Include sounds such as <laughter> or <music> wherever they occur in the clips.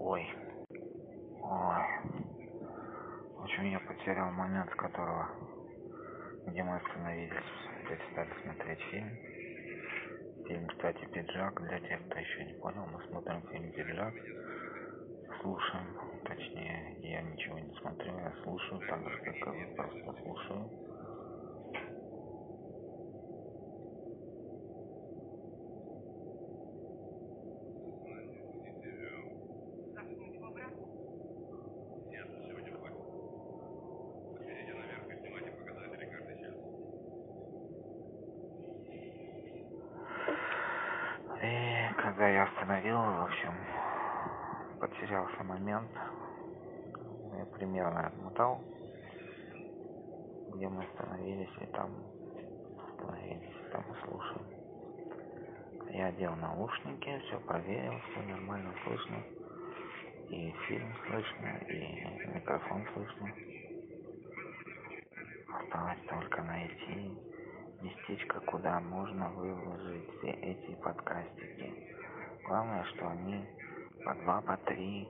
ой. Ой. Общем я потерял момент с которого где мы остановились перестали смотреть фильм. Фильм кстати пиджак для тех кто еще не понял мы смотрим фильм пиджак слушаем. Точнее я ничего не смотрю я слушаю так же как и вы просто слушаю и когда я остановил в общем потерялся момент. Я примерно отмотал где мы остановились и там остановились там и слушаем. Я одел наушники все проверил все нормально слышно. И фильм слышно и микрофон слышно. Осталось только найти местечко куда можно выложить все эти подкастики. Главное что они по два по три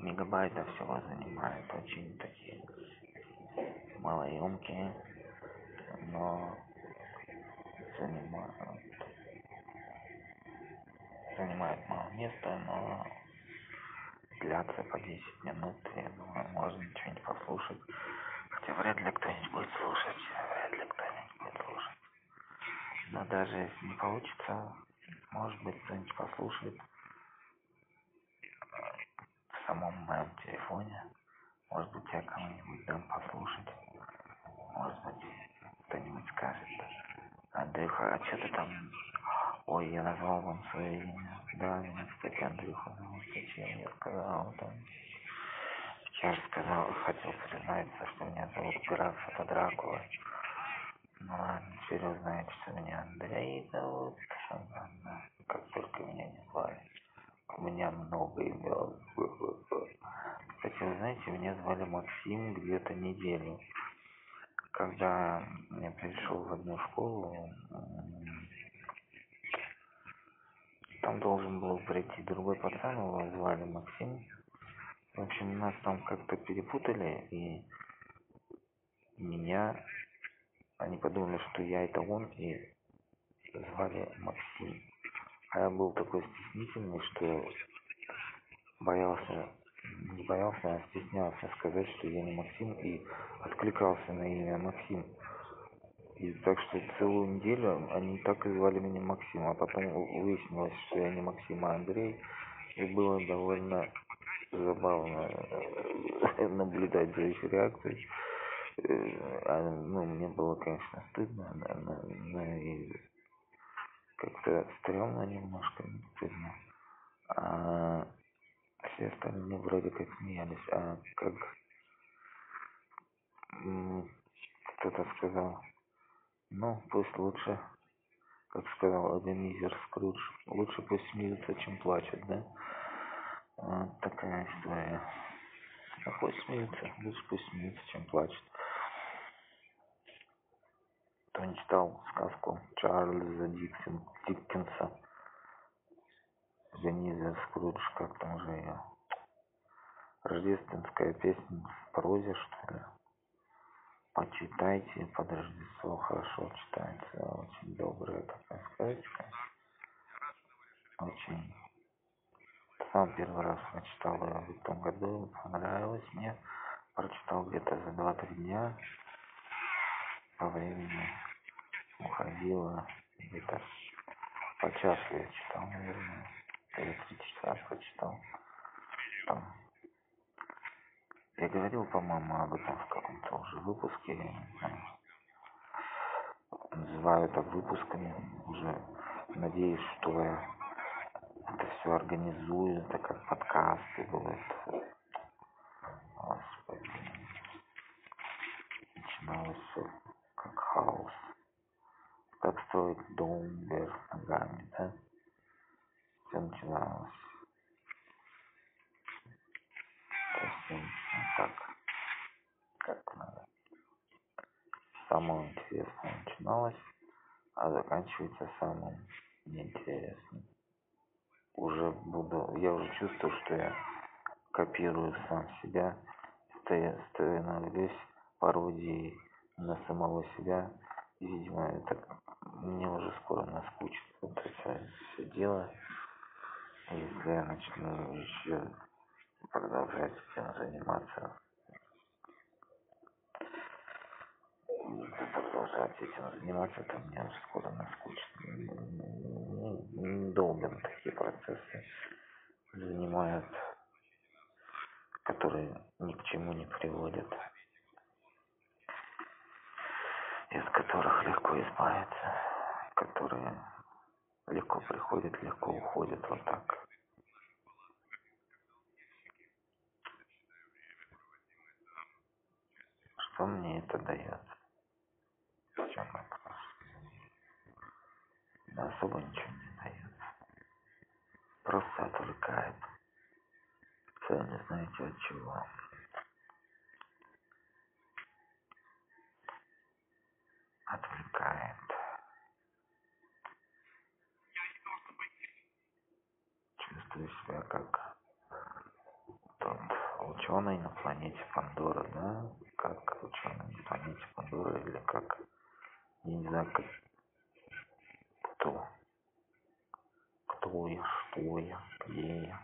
мегабайта всего занимают очень такие малоемкие но занимают занимает мало места но длятся по десять минут я думаю можно что-нибудь послушать. Хотя вряд ли кто-нибудь будет слушать вряд ли кто-нибудь будет слушать. Но даже если не получится может быть кто-нибудь послушает самом моем телефоне. Может быть я кому-нибудь дам послушать. Может быть кто-нибудь скажет андрюха а что ты там? Ой я назвал вам свое имя. Да меня кстати андрюха зовут. Зачем я сказал там? Я же сказал хотел признаться что меня зовут граф это дракула. Ну ладно теперь вы знаете что меня андрей зовут. Как только меня не звали у меня много имен кстати вы знаете меня звали максим где-то неделю. Когда я пришел в одну школу там должен был прийти другой пацан его звали максим. В общем нас там как-то перепутали и меня они подумали что я это он и звали максим я был такой стеснительный что боялся не боялся а стеснялся сказать что я не максим и откликался на имя максим. И так что целую неделю они так и звали меня максим а потом выяснилось что я не максим а андрей. И было довольно забавно э, <laughs> наблюдать за их реакцией. Э, а, ну мне было конечно стыдно но, но и как-то стрёмно немножко а все остальные вроде как смеялись а как кто-то сказал ну пусть лучше как сказал эбенезер скрудж лучше пусть смеются чем плачут да? Вот такая история. А пусть смеются лучше пусть смеются чем плачут кто не читал сказку чарльза Диксен, Диккенса. Эбенезер Скрудж, как там же ее рождественская песня в прозе что ли? Почитайте под рождество хорошо читается очень добрая такая сказочка. Очень. Сам первый раз прочитал ее в том году понравилось мне. Прочитал где-то за два-три дня. По времени уходило где-то по часу я читал наверное или три часа прочитал. Там я говорил по-моему об этом в каком-то уже выпуске я называю это выпусками уже надеюсь что я это все организую это как подкасты будут господи начиналось все как хаос как строить дом вверх ногами да? Все начиналось. Совсем так как надо. Самое интересное начиналось а заканчивается самым неинтересным. Уже буду я уже чувствую что я копирую сам себя становлюсь пародией на самого себя видимо это мне уже скоро наскучит это все дело. Если я начну еще продолжать этим заниматься продолжать этим заниматься то мне уже скоро наскучит. Долго такие процессы занимают которые ни к чему не приводят из которых легко избавиться которые легко приходят легко уходят вот так. Что мне это дает? В чем вопрос да особо ничего не дает. Просто отвлекает. Сами знаете от чего отвлекает чувствую себя как тот ученый на планете Пандора, да, как ученый на планете Пандора, или как, я не знаю, как, кто, кто я, что я, где я.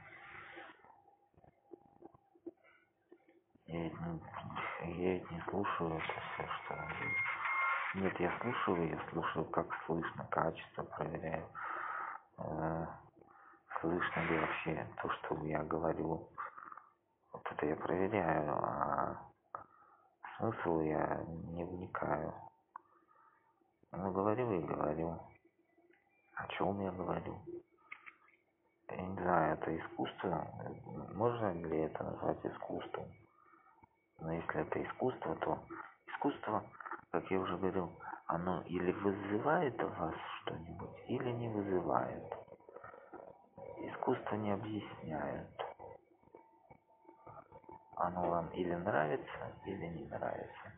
Я не, я не слушаю это все, что нет, я слушаю, я слушаю, как слышно, качество проверяю, э, слышно ли вообще то, что я говорю. Вот это я проверяю, а смысл я не вникаю. Ну, говорю и говорю. О чем я говорю? Я не знаю, это искусство. Можно ли это назвать искусством? Но если это искусство, то искусство как я уже говорил, оно или вызывает у вас что-нибудь, или не вызывает. Искусство не объясняет. Оно вам или нравится, или не нравится.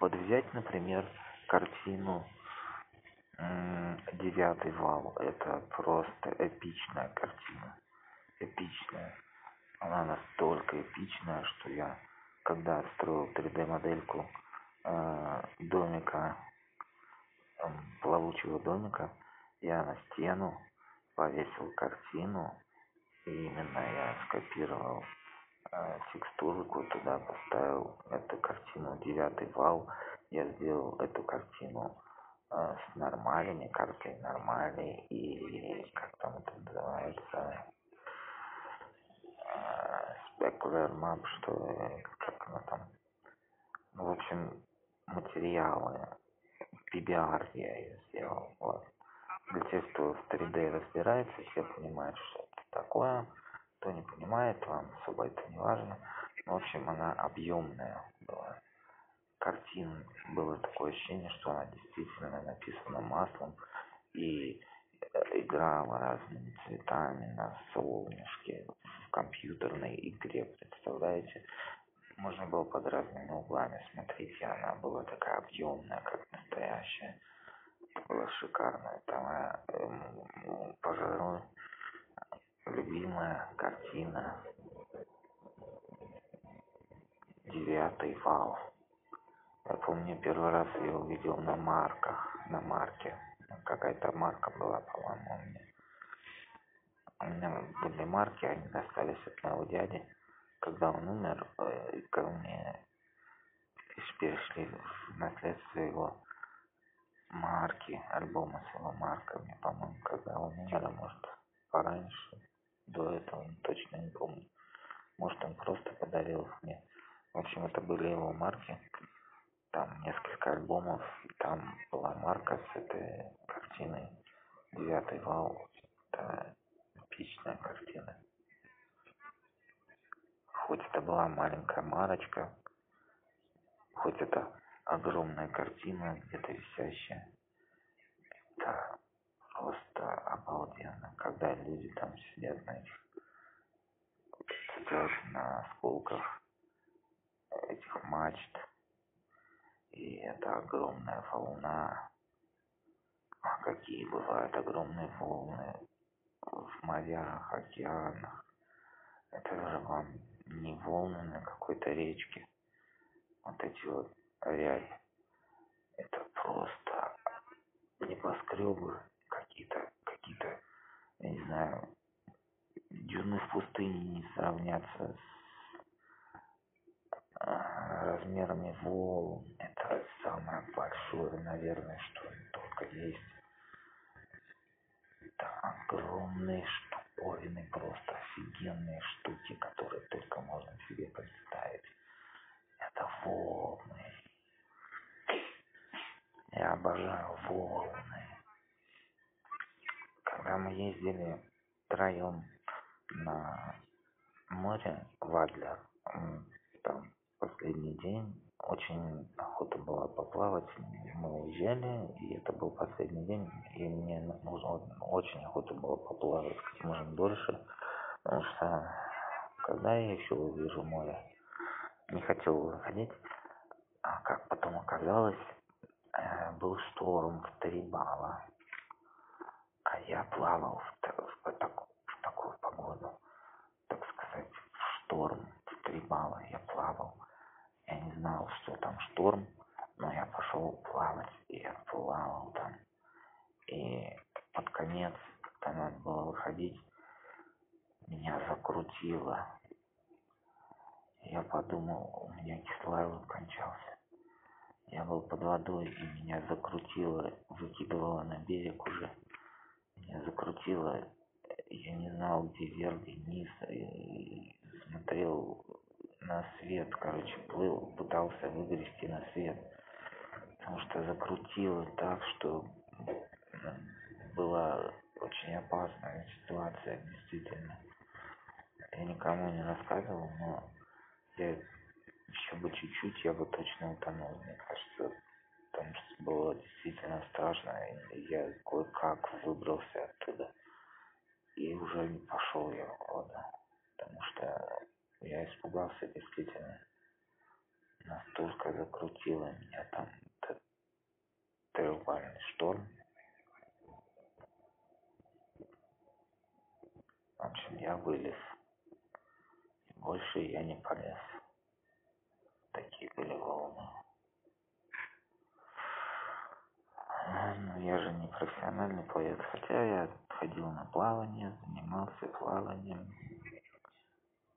Вот взять, например, картину «Девятый вал». Это просто эпичная картина. Эпичная. Она настолько эпичная, что я, когда строил 3D-модельку Э, домика плавучего домика. Я на стену повесил картину и именно я скопировал э, текстурку туда поставил эту картину девятый вал. Я сделал эту картину э, с нормалями картой нормали и как там это называется specular map что как она там. В общем материалы PBR я ее сделал. Вот. Для тех кто в 3D разбирается все понимают что это такое. Кто не понимает вам особо это не важно. В общем она объемная была. Картин было такое ощущение что она действительно написана маслом и играла разными цветами на солнышке в компьютерной игре представляете можно было под разными углами смотреть и она была такая объемная как настоящая. Это было шикарно это моя пожалуй любимая картина. Девятый вал. Я помню первый раз я увидел на марках на марке. Какая-то марка была по-моему у меня. У меня были марки они достались от моего дяди когда он умер э, ко мне перешли в наследство его марки альбомы с его марками по-моему когда он умер а может пораньше до этого точно не помню. Может он просто подарил их мне. В общем это были его марки. Там несколько альбомов там была марка с этой картиной. Девятый вал это эпичная картина хоть это была маленькая марочка хоть это огромная картина где-то висящая это просто обалденно когда люди там сидят на этих сидят на осколках этих мачт и это огромная волна а какие бывают огромные волны в морях, океанах. Это же вам не волны на какой-то речке. Вот эти вот ряби. Это просто небоскребы какие-то, какие-то, я не знаю, дюны в пустыне не сравнятся с а, размерами волн. Это самое большое, наверное, что только есть. Это огромные штуковины, просто офигенные штуки, которые только можно себе представить. Это волны. Я обожаю волны. Когда мы ездили втроем на море в Адлер, там последний день, очень охота была поплавать, мы уезжали, и это был последний день, и мне нужно, очень охота было поплавать как можно дольше, потому что когда я еще увижу море, не хотел выходить, а как потом оказалось, э, был шторм в три балла, а я плавал в, в, в, в такую погоду, так сказать, в шторм в три балла я плавал. Я не знал, что там шторм, но я пошел плавать, и я плавал там. И под конец, когда надо было выходить, меня закрутило. Я подумал, у меня кислород кончался. Я был под водой, и меня закрутило, выкидывало на берег уже. Меня закрутило, я не знал, где вверх, где вниз, и смотрел на свет, короче, плыл, пытался выгрести на свет. Потому что закрутило так, что была очень опасная ситуация, действительно. Я никому не рассказывал, но я еще бы чуть-чуть, я бы точно утонул, мне кажется. Потому что было действительно страшно, и я кое-как выбрался оттуда. И уже не пошел я в я испугался действительно. Настолько закрутило меня там этот треугольный шторм. В общем, я вылез. Больше я не полез. Такие были волны. Ну, я же не профессиональный пловец, хотя я ходил на плавание, занимался плаванием.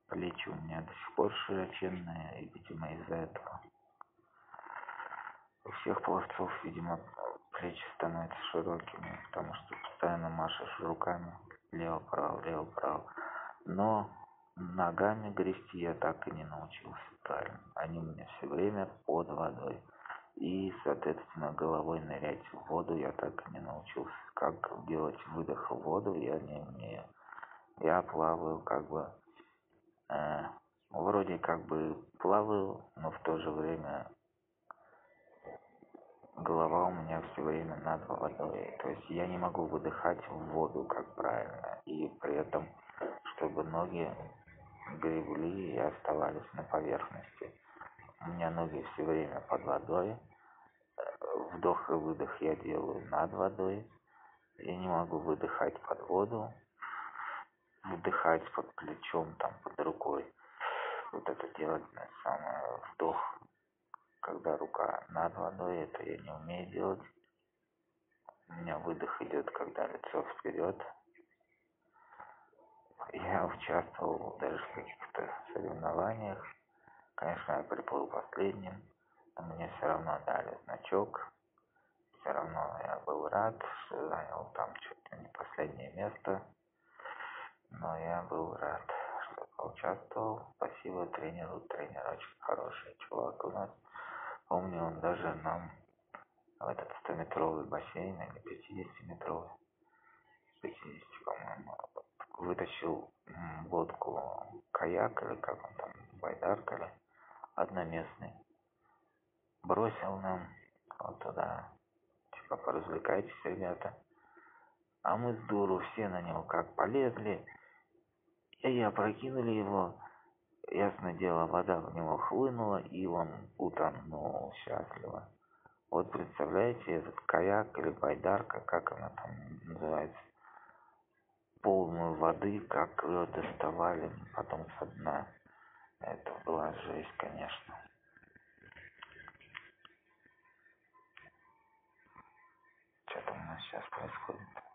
Плечи у меня до сих пор широченные, и, видимо, из-за этого. У всех пловцов, видимо, плечи становятся широкими, потому что постоянно машешь руками лево-право, лево-право. Но ногами грести я так и не научился правильно. Они у меня все время под водой. И, соответственно, головой нырять в воду я так и не научился. Как делать выдох в воду, я не умею. Я плаваю как бы э, вроде как бы плаваю, но в то же время голова у меня все время над водой. То есть я не могу выдыхать в воду, как правильно. И при этом, чтобы ноги гребли и оставались на поверхности. У меня ноги все время под водой. Вдох и выдох я делаю над водой. Я не могу выдыхать под воду вдыхать под плечом, там, под рукой. Вот это делать самое вдох, когда рука над водой, это я не умею делать. У меня выдох идет, когда лицо вперед. Я участвовал даже в каких-то соревнованиях. Конечно, я приплыл последним, но мне все равно дали значок. Все равно я был рад, что занял там чуть ли не последнее место но я был рад, что поучаствовал. Спасибо тренеру, тренер очень хороший чувак у нас. Помню, он даже нам в этот 100-метровый бассейн, или 50-метровый, 50, по-моему, вытащил лодку каяк, или как он там, байдарка, или одноместный. Бросил нам вот туда, типа, поразвлекайтесь, ребята. А мы с дуру все на него как полезли, и опрокинули его. Ясное дело, вода в него хлынула, и он утонул счастливо. Вот представляете, этот каяк или байдарка, как она там называется, полную воды, как ее доставали потом со дна. Это была жесть, конечно. Что там у нас сейчас происходит?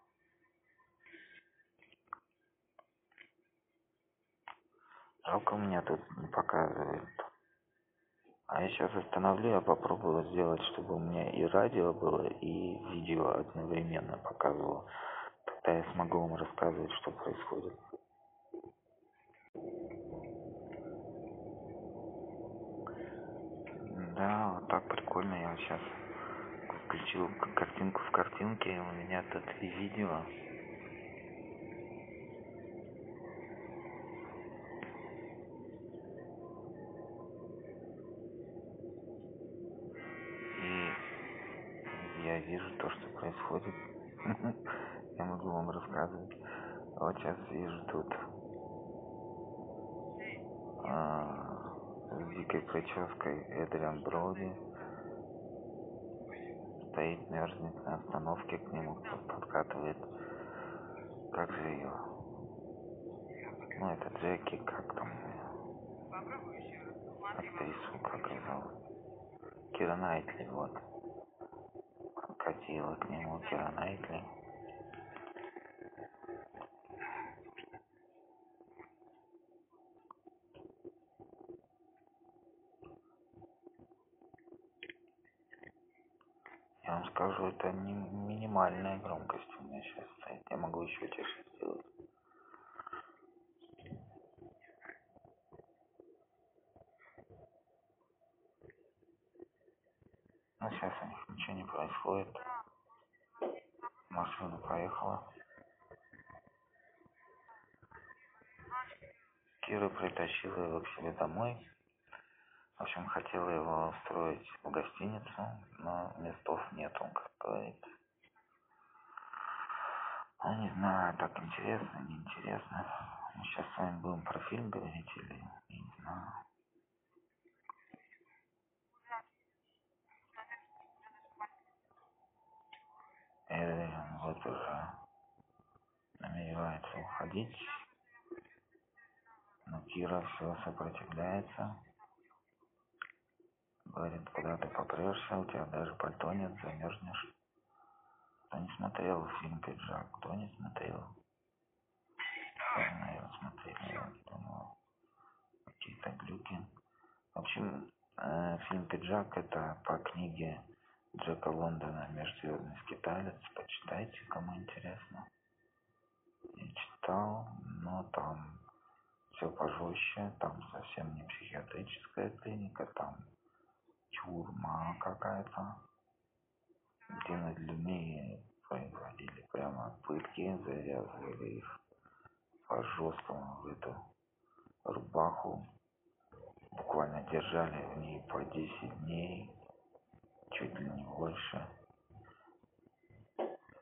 Жалко меня тут не показывает. А я сейчас остановлю, я попробую сделать, чтобы у меня и радио было, и видео одновременно показывало. Тогда я смогу вам рассказывать, что происходит. Да, вот так прикольно. Я сейчас включил картинку в картинке. У меня тут и видео. И я вижу то, что происходит. <laughs> Я могу вам рассказывать. Вот сейчас вижу тут а, с дикой прической Эдриан Броуди стоит, мерзнет на остановке, к нему подкатывает. Как же ее? Ну, это Джеки, как там? Актрису, как ее зовут? Кира Найтли, вот. Катила к нему Кира Найтли. Я вам скажу, это не минимальная громкость у меня сейчас стоит. Я могу еще тише сделать. Но сейчас у них ничего не происходит. Машина поехала. Кира притащила его к себе домой. В общем, хотела его устроить в гостиницу, но местов нету, как говорится. Ну, не знаю, так интересно, неинтересно. Мы сейчас с вами будем про фильм говорить или не знаю. Эдриан вот уже намеревается уходить. Но Кира все сопротивляется. Говорит, куда ты попрешься, у тебя даже пальто нет, замерзнешь. Кто не смотрел фильм «Пиджак», кто не смотрел? Наверное, его смотрели, я думал, какие-то глюки. В общем, э, фильм «Пиджак» это по книге Джека Лондона «Межзвездный скиталец». Почитайте, кому интересно. Я читал, но там все пожестче, там совсем не психиатрическая клиника, там тюрьма какая-то, где над людьми производили прямо пытки, завязывали их по жесткому в эту рубаху, буквально держали в ней по 10 дней, чуть ли не больше.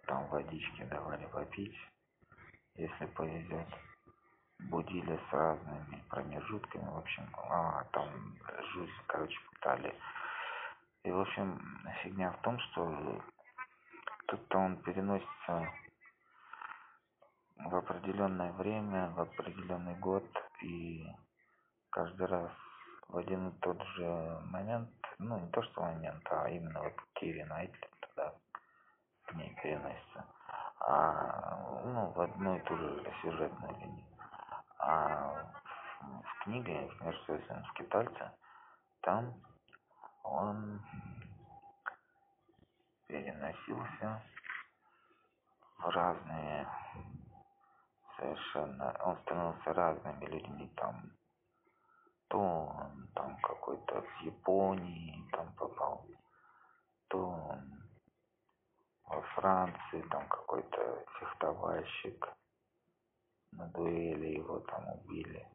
Там водички давали попить, если повезет. Будили с разными промежутками, в общем, а, там жуть, короче, пытали. И, в общем, фигня в том, что тут-то он переносится в определенное время, в определенный год, и каждый раз в один и тот же момент, ну, не то что момент, а именно вот Кири Найтли туда к ней переносится, а, ну, в одну и ту же сюжетную линию. А в, в книге в «Межзвездном скитальце» там он переносился в разные совершенно, он становился разными людьми там, то он там какой-то с Японии там попал, то он во Франции там какой-то фехтовальщик, на дуэли его там убили,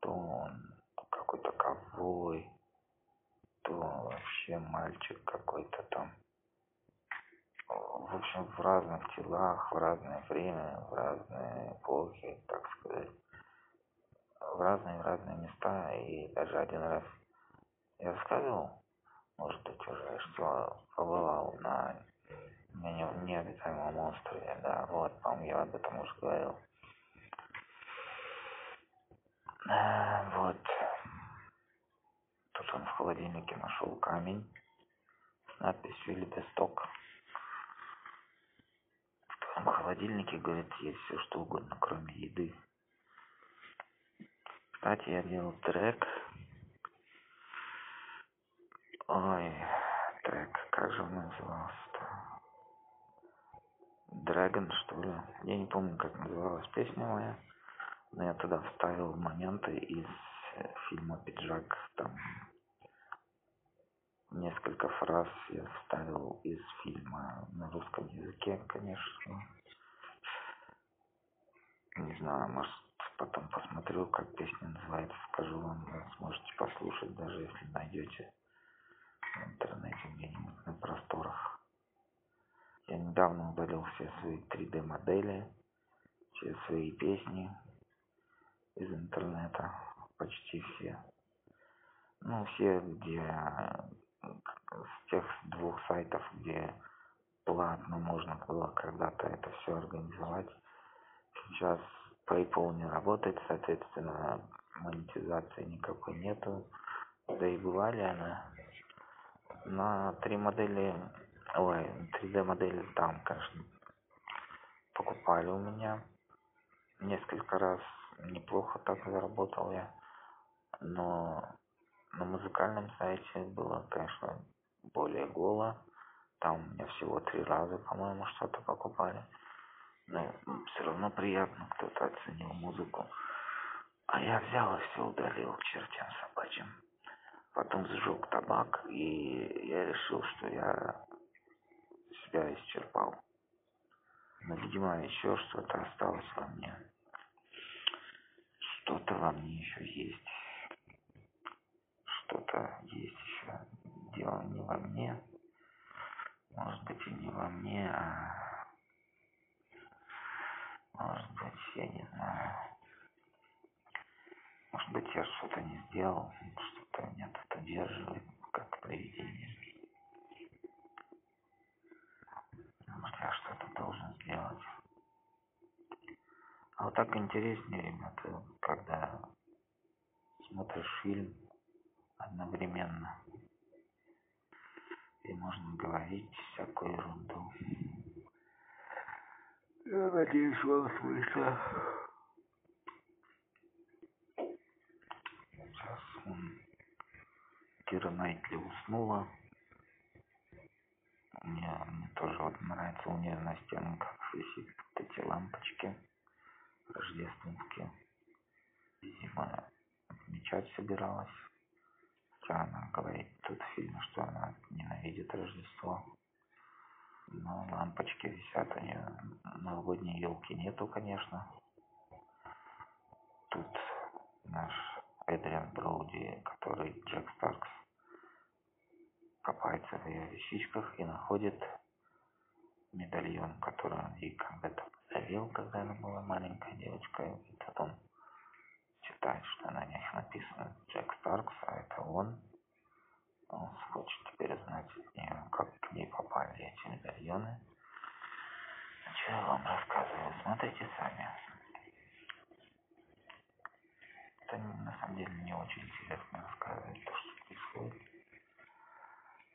то он какой-то ковбой, то вообще мальчик какой-то там. В общем, в разных телах, в разное время, в разные эпохи, так сказать. В разные разные места. И даже один раз я рассказывал, может быть, уже, что побывал на необитаемом острове, да, вот, по-моему, я об этом уже говорил. Э, вот. Тут он в холодильнике нашел камень с надписью «Лепесток». В твоем холодильнике, говорит, есть все что угодно, кроме еды. Кстати, я делал трек. Ой, трек, как же он назывался-то? Dragon, что ли? Я не помню, как называлась песня моя. Но я туда вставил моменты из э, фильма «Пиджак». Там несколько фраз я вставил из фильма на русском языке, конечно. Не знаю, может, потом посмотрю, как песня называется, скажу вам, вы сможете послушать, даже если найдете в интернете где-нибудь на просторах. Я недавно удалил все свои 3D модели, все свои песни из интернета, почти все. Ну, все, где с тех двух сайтов, где платно можно было когда-то это все организовать. Сейчас PayPal не работает, соответственно, монетизации никакой нету. Да и была ли она? На три модели, ой, 3D модели там, конечно, покупали у меня несколько раз. Неплохо так заработал я. Но на музыкальном сайте было, конечно, более голо. Там у меня всего три раза, по-моему, что-то покупали. Но все равно приятно, кто-то оценил музыку. А я взял и все удалил чертям собачьим. Потом сжег табак, и я решил, что я себя исчерпал. Но, видимо, еще что-то осталось во мне. Что-то во мне еще есть что-то есть еще. Дело не во мне. Может быть и не во мне, а может быть, я не знаю. Может быть, я что-то не сделал, что-то меня тут удерживает, как привидение. Может, я что-то должен сделать. А вот так интереснее, ребята, когда смотришь фильм, одновременно. И можно говорить всякую ерунду. Я надеюсь, вам слышно. Сейчас он... Кира Найтли уснула. Мне, мне тоже вот нравится у нее на стенках висит вот эти лампочки рождественские. Видимо, отмечать собиралась она говорит тут в фильме, что она ненавидит Рождество. Но лампочки висят, у нее новогодней елки нету, конечно. Тут наш Эдриан Броуди, который Джек Старкс, копается в ее вещичках и находит медальон, который он ей когда-то подарил, когда она была маленькой девочкой. И тут он читает, что на них написано Джек Старкс, а это он. Он хочет теперь знать, как к ней попали эти медальоны. Что я вам рассказываю? Смотрите сами. Это на самом деле не очень интересно рассказывать то, что происходит.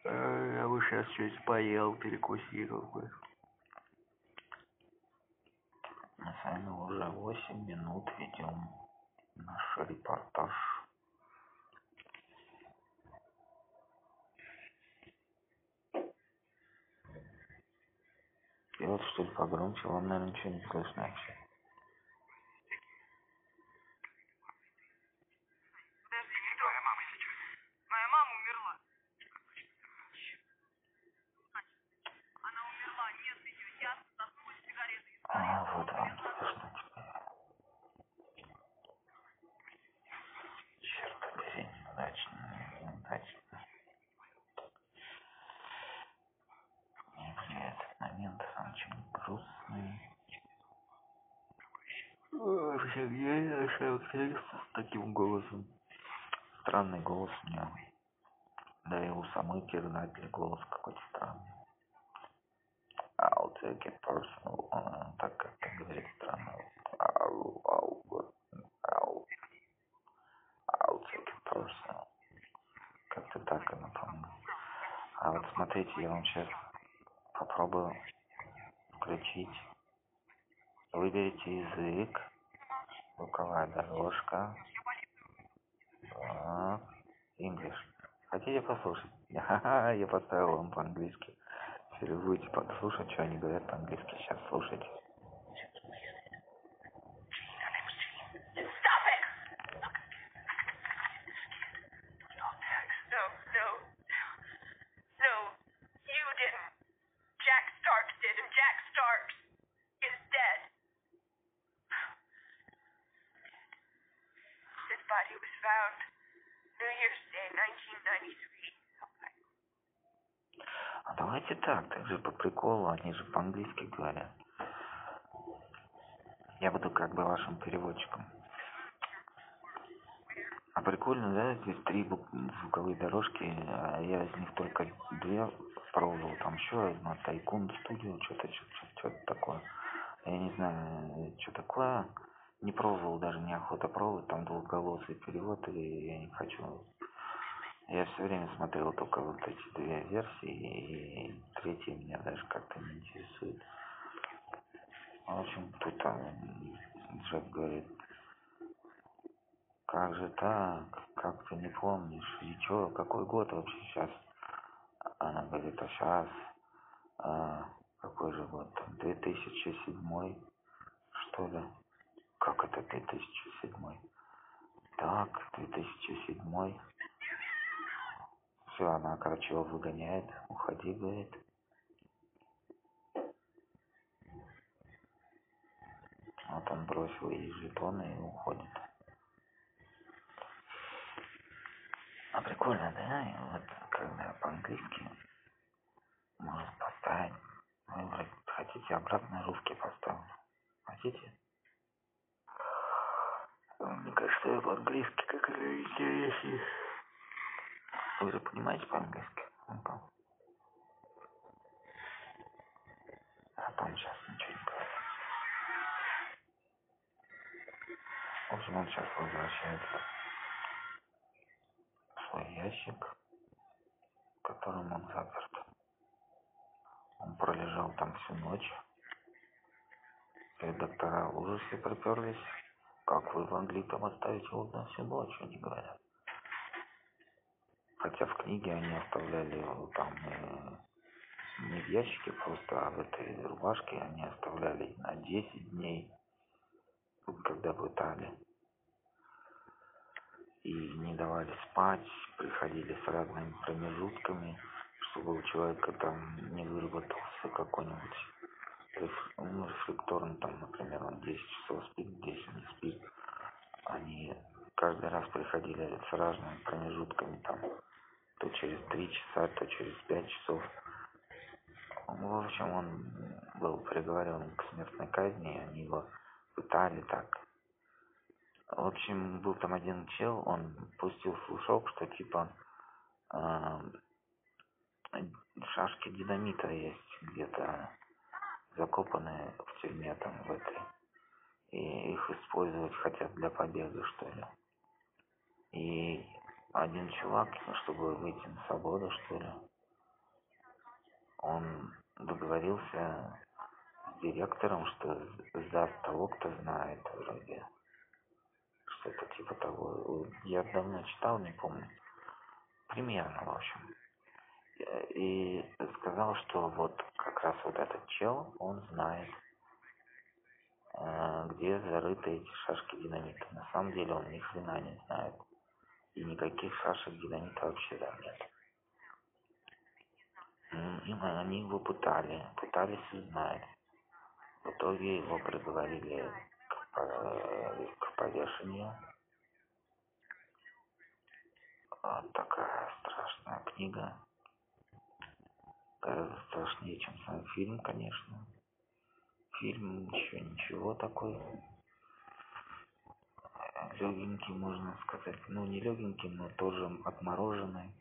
Я бы сейчас что-нибудь поел, перекусил бы. Мы с вами уже 8 минут ведем наш репортаж. Сделать что ли погромче, вам, наверное, ничего не слышно вообще. А, вот вам слышно теперь. Черт побери, неудачно, неудачно. Мне этот момент очень грустный. Сергей актриса с таким голосом. Странный голос у него. Да и у самой Кирнатли голос какой-то странный. I'll take it personal. Он так электронов а просто как-то так и напомню. А вот смотрите, я вам сейчас попробую включить. Выберите язык, звуковая дорожка, так, English. Хотите послушать? <laughs> я поставил вам по-английски. Если вы будете послушать, что они говорят по-английски, сейчас слушайте. Они же по-английски говорят. Я буду как бы вашим переводчиком. А прикольно, да, здесь три звуковые дорожки, а я из них только две пробовал, там еще одна, Тайкун Студио, что-то, что-то такое. Я не знаю, что такое, не пробовал, даже неохота пробовать, там двухголосый перевод, и я не хочу. Я все время смотрел только вот эти две версии, и третья меня даже как-то не интересует. В общем, тут там Джек говорит, как же так, как ты не помнишь, и чё, какой год вообще сейчас? Она говорит, а сейчас, а, какой же год, там, 2007, что ли? Как это 2007? Так, 2007. Все, она, короче, его выгоняет, уходи, говорит. Вот он бросил ей жетоны и уходит. А прикольно, да? И вот когда по-английски можно поставить, выбрать, хотите обратно русский поставлю. Хотите? Мне кажется, я по-английски как это интереснее. Понимаете по-английски? Ну-ка. А там сейчас ничего не говорит. В общем, он сейчас возвращается в свой ящик, в котором он заперт. Он пролежал там всю ночь. И доктора в ужасе приперлись. Как вы могли там оставить его на всю ночь, они говорят. Хотя в книге они оставляли его там э, не в ящике просто, а в этой рубашке они оставляли на 10 дней, когда пытали. И не давали спать, приходили с разными промежутками, чтобы у человека там не выработался какой-нибудь ну, рефлекторный, там, например, он 10 часов спит, 10 не спит. Они каждый раз приходили с разными промежутками, там, то через 3 часа, то через 5 часов. В общем, он был приговорен к смертной казни, они его пытали так. В общем, был там один чел, он пустил слушок, что типа а, шашки динамита есть где-то закопанные в тюрьме там в этой. И их использовать хотят для побега, что ли. И один чувак, чтобы выйти на свободу, что ли, он договорился с директором, что сдаст того, кто знает вроде. Что-то типа того. Я давно читал, не помню. Примерно, в общем. И сказал, что вот как раз вот этот чел, он знает, э, где зарыты эти шашки динамита. На самом деле он ни хрена не знает. И никаких шашек динамита вообще там нет. М, И они его пытали, пытались узнать. В итоге его приговорили к, по- к повешению. Вот такая страшная книга. Гораздо страшнее, чем сам фильм, конечно. Фильм еще ничего такой. Легенький, можно сказать. Ну, не легенький, но тоже отмороженный.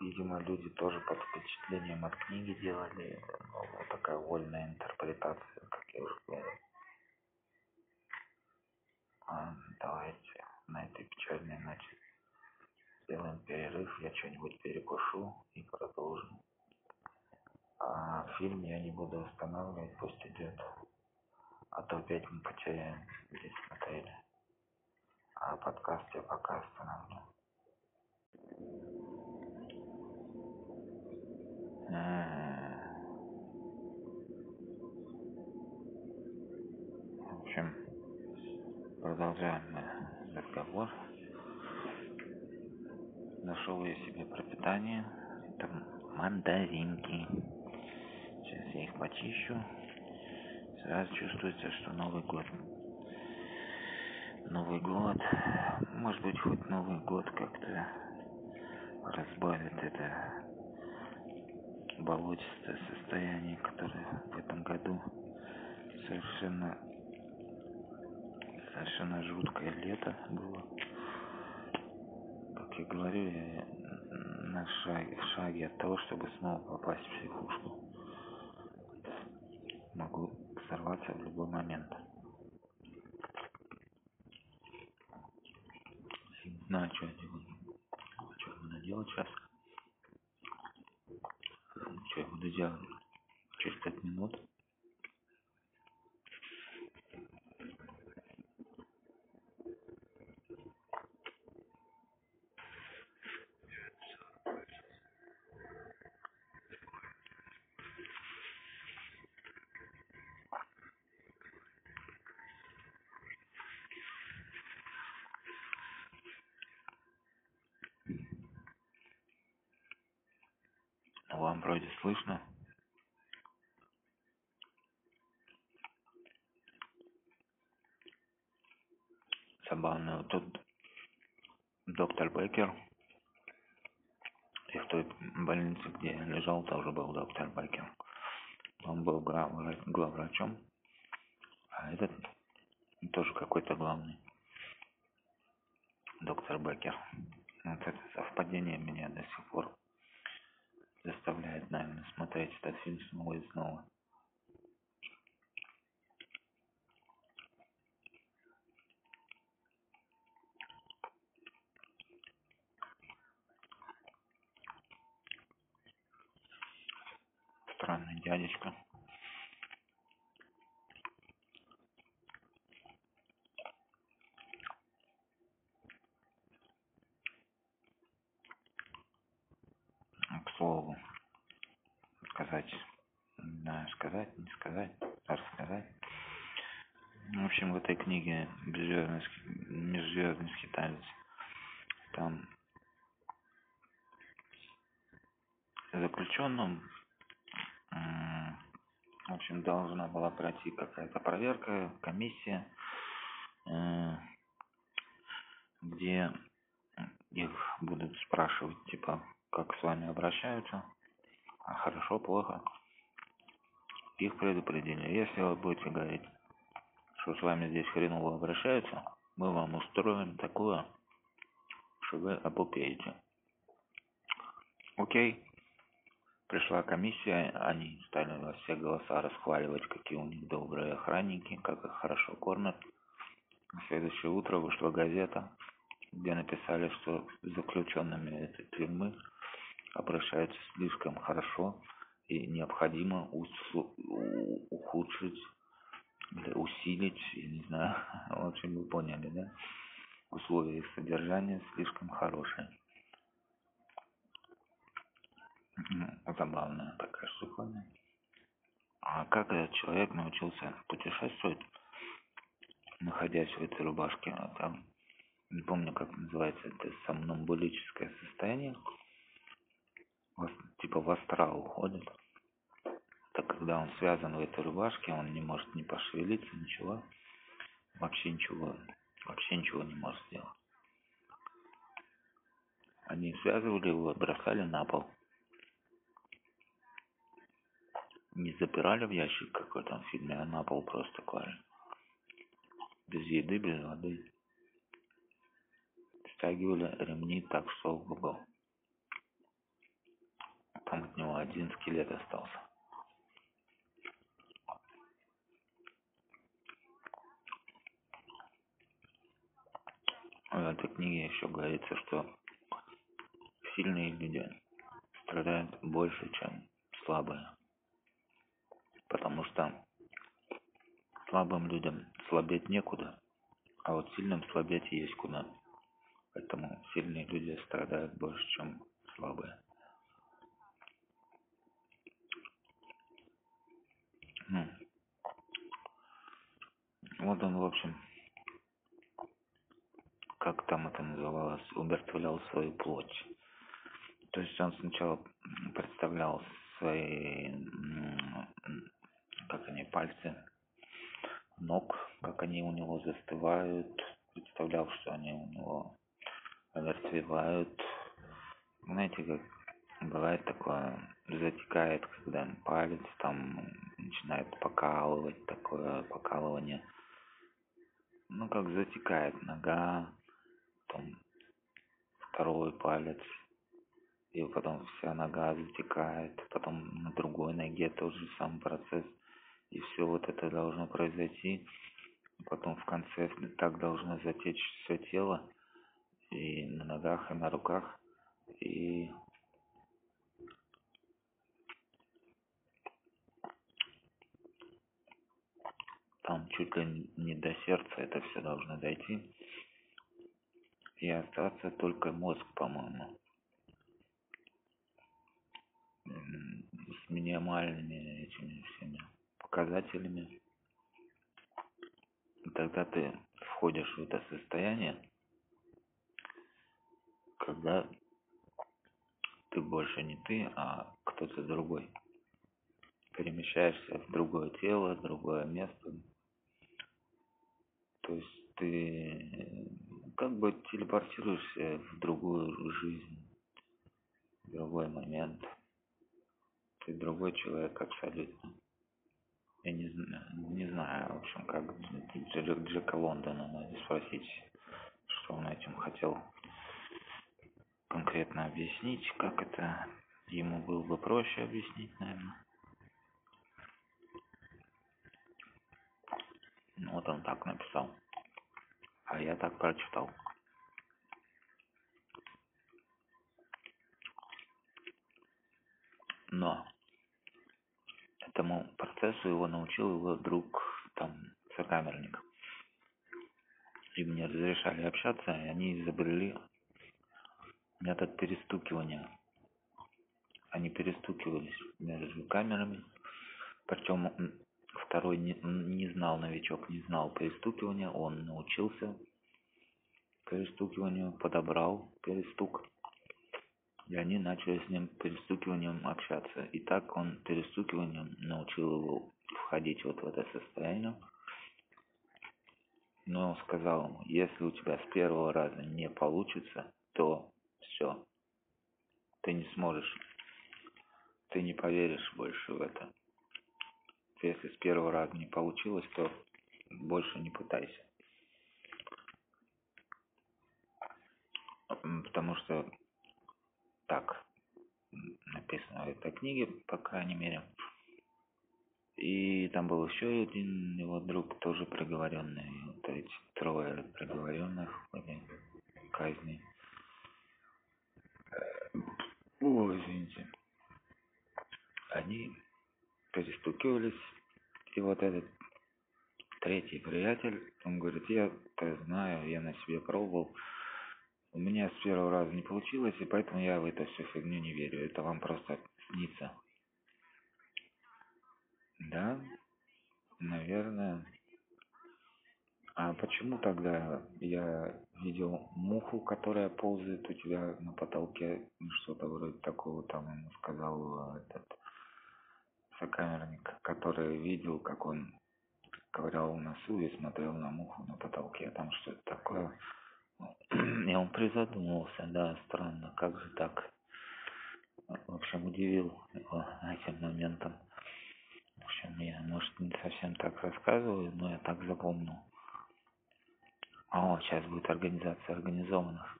Видимо, люди тоже под впечатлением от книги делали. Ну, вот такая вольная интерпретация, как я уже говорил. А, давайте на этой печальной ноте сделаем перерыв я что-нибудь перекушу и продолжим а фильм я не буду останавливать пусть идет а то опять мы потеряем здесь смотрели а подкаст я пока остановлю. В общем продолжаем разговор. Нашел я себе пропитание. Это мандаринки. Сейчас я их почищу. Сразу чувствуется что новый год новый год. Может быть хоть новый год как-то разбавит это болотистое состояние которое в этом году совершенно совершенно жуткое лето было. Как я говорю я на шаге в шаге от того чтобы снова попасть в психушку. Могу сорваться в любой момент знаю что делать что буду делать сейчас что я буду делать? Через пять минут вам вроде слышно. Забавно. Вот тут доктор Бекер и в той больнице где лежал тоже был доктор Бекер он был главврачом. А этот тоже какой-то главный доктор Бекер вот это совпадение меня до сих пор наверное смотреть этот фильм снова и снова. Странный дядечка к слову сказать не знаю сказать не сказать рассказать в общем в этой книге межзвездный, межзвездный скиталец там заключенным в общем была пройти какая-то проверка комиссия где их будут спрашивать типа как с вами обращаются а хорошо плохо. Их предупредили. Если вы будете говорить что с вами здесь хреново обращаются мы вам устроим такое что вы опупеете окей пришла комиссия они стали во все голоса расхваливать какие у них добрые охранники как их хорошо кормят. На следующее утро вышла газета где написали что с заключенными этой тюрьмы обращаются слишком хорошо и необходимо ухудшить или усилить я не знаю <laughs> в общем вы поняли да? Условия их содержания слишком хорошие забавная такая штуковина а как этот человек научился путешествовать находясь в этой рубашке? А там не помню как называется это сомнамбулическое состояние. Типа в астрал уходит. Так когда он связан в этой рубашке он не может не пошевелиться ничего. Вообще ничего вообще ничего не может сделать. Они связывали его бросали на пол не запирали в ящик как в этом фильме а на пол просто клали. Без еды без воды. Стягивали ремни так что ого там от него один скелет остался. В этой книге еще говорится что сильные люди страдают больше, чем слабые. Потому что слабым людям слабеть некуда, а вот сильным слабеть есть куда. Поэтому сильные люди страдают больше, чем слабые. Ну, вот он, в общем, как там это называлось, умертвлял свою плоть. То есть он сначала представлял свои, как они, пальцы ног, как они у него застывают, представлял, что они у него омертвевают. Знаете, как бывает такое, затекает, когда палец там начинает покалывать, такое покалывание. Ну, как затекает нога, потом второй палец, и потом вся нога затекает, потом на другой ноге тот же самый процесс. И все вот это должно произойти. Потом в конце так должно затечь все тело и на ногах, и на руках. И там чуть ли не до сердца это все должно дойти. И остаться только мозг, по-моему. С минимальными этими всеми показателями. И тогда ты входишь в это состояние, когда ты больше не ты, а кто-то другой. Перемещаешься в другое тело, в другое место. То есть ты как бы телепортируешься в другую жизнь, в другой момент. Ты другой человек абсолютно. Я не, не знаю, в общем, как Джека Лондона надо спросить, что он этим хотел конкретно объяснить, как это ему было бы проще объяснить, наверное. Ну, вот он так написал. А я так прочитал. Но этому процессу его научил его друг, там, сокамерник. Им не разрешали общаться, и они изобрели метод перестукивания. Они перестукивались между камерами, причем второй не, не знал, новичок не знал перестукивания, он научился перестукиванию, подобрал перестук, и они начали с ним перестукиванием общаться. И так он перестукиванием научил его входить вот в это состояние. Но он сказал ему, если у тебя с первого раза не получится, то все, ты не сможешь, ты не поверишь больше в это. Если с первого раза не получилось, то больше не пытайся. Потому что так написано в этой книге, по крайней мере. И там был еще один его друг, тоже приговоренный. Вот эти трое приговоренных были казни. О, извините. Они перестукивались, и вот этот третий приятель, он говорит, я знаю, я на себе пробовал, у меня с первого раза не получилось, и поэтому я в эту всю фигню не верю. Это вам просто снится. Да, наверное. А почему тогда я видел муху, которая ползает у тебя на потолке, что-то вроде такого там ему сказал этот сокамерник, который видел, как он ковырял носу и смотрел на муху на потолке, там что-то такое. И он призадумался, да, странно, как же так? В общем, удивил его этим моментом. В общем, я, может, не совсем так рассказываю, но я так запомнил. О, сейчас будет организация организованных.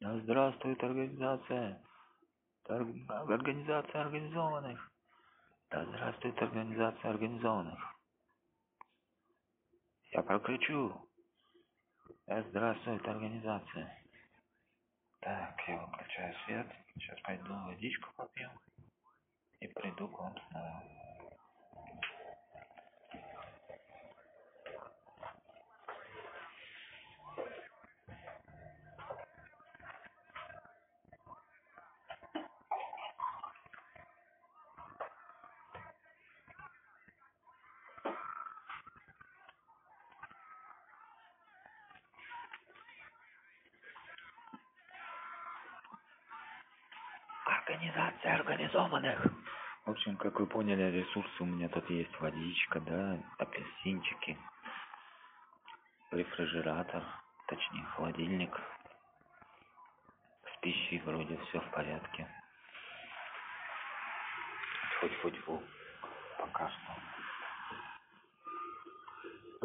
Да здравствует организация. Организация организованных. Да здравствует организация организованных. Я прокричу. Да здравствует организация. Так, я выключаю свет. Сейчас пойду водичку попью. И приду к вам снова. Организованных. В общем, как вы поняли, ресурсы у меня тут есть. Водичка, да, апельсинчики, рефрижератор, точнее холодильник. С пищей вроде все в порядке. Тьфу-тьфу-тьфу. Пока что.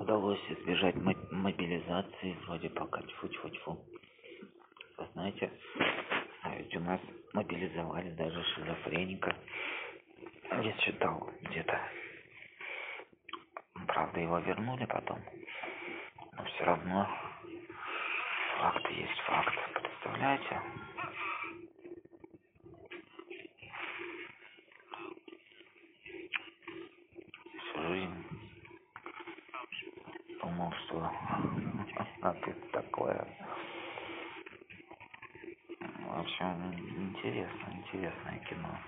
Удалось избежать мобилизации, вроде пока тьфу-тьфу-тьфу. Вы знаете, а ведь у нас мобилизовали даже шизофреника. Я читал где-то. Правда, его вернули потом. Но все равно факт есть факт. Представляете? Всю жизнь думал, что <laughs> а тут такое. В общем, интересно, интересное кино.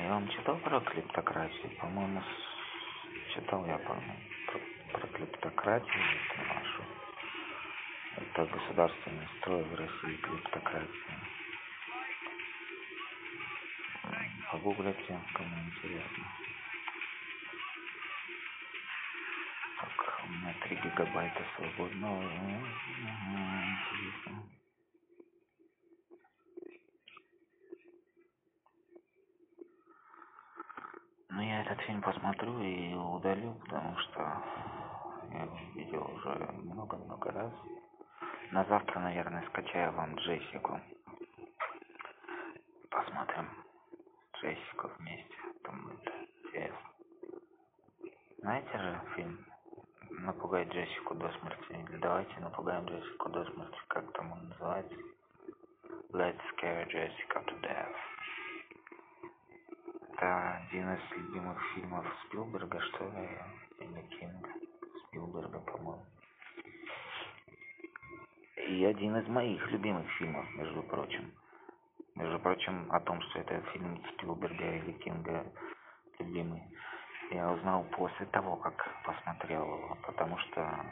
Я вам читал про клептократию? По-моему, читал я, по-моему, про, про клептократию это нашу. Это государственный строй в России, клептократия. Погуглите, кому интересно. 3 гигабайта свободного. Интересно. Ну, я этот фильм посмотрю и удалю, потому что я его видел уже много-много раз. На завтра, наверное, скачаю вам Джессику. Посмотрим Джессику вместе. Там будет интересно. Знаете же фильм «Напугай Джессику до смерти» или «Давайте напугаем Джессику до смерти», как там он называется? Let's scare Jessica to death. Это один из любимых фильмов Спилберга, что ли, или Кинга. Спилберга, по-моему. И один из моих любимых фильмов, между прочим. Между прочим, о том, что это фильм Спилберга или Кинга любимый, я узнал после того, как посмотрел его, потому что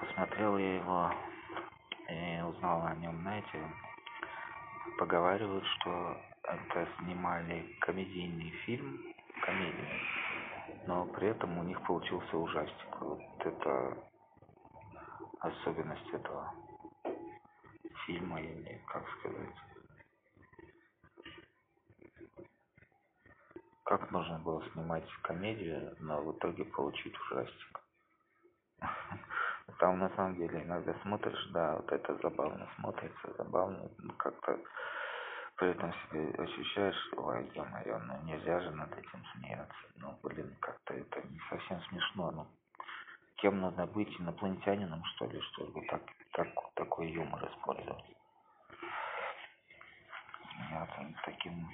посмотрел я его и узнал о нем, знаете, поговаривают, что это снимали комедийный фильм, комедийный, но при этом у них получился ужастик. Вот это особенность этого фильма или как сказать. Как можно было снимать комедию, но в итоге получить ужастик? Там на самом деле иногда смотришь, да, вот это забавно смотрится, забавно, как-то при этом себе ощущаешь, ой, ё-моё, ну нельзя же над этим смеяться. Ну, блин, как-то это не совсем смешно, ну. Кем надо быть, инопланетянином, что ли, чтобы так, так, такой юмор использовать? Смеяться над таким...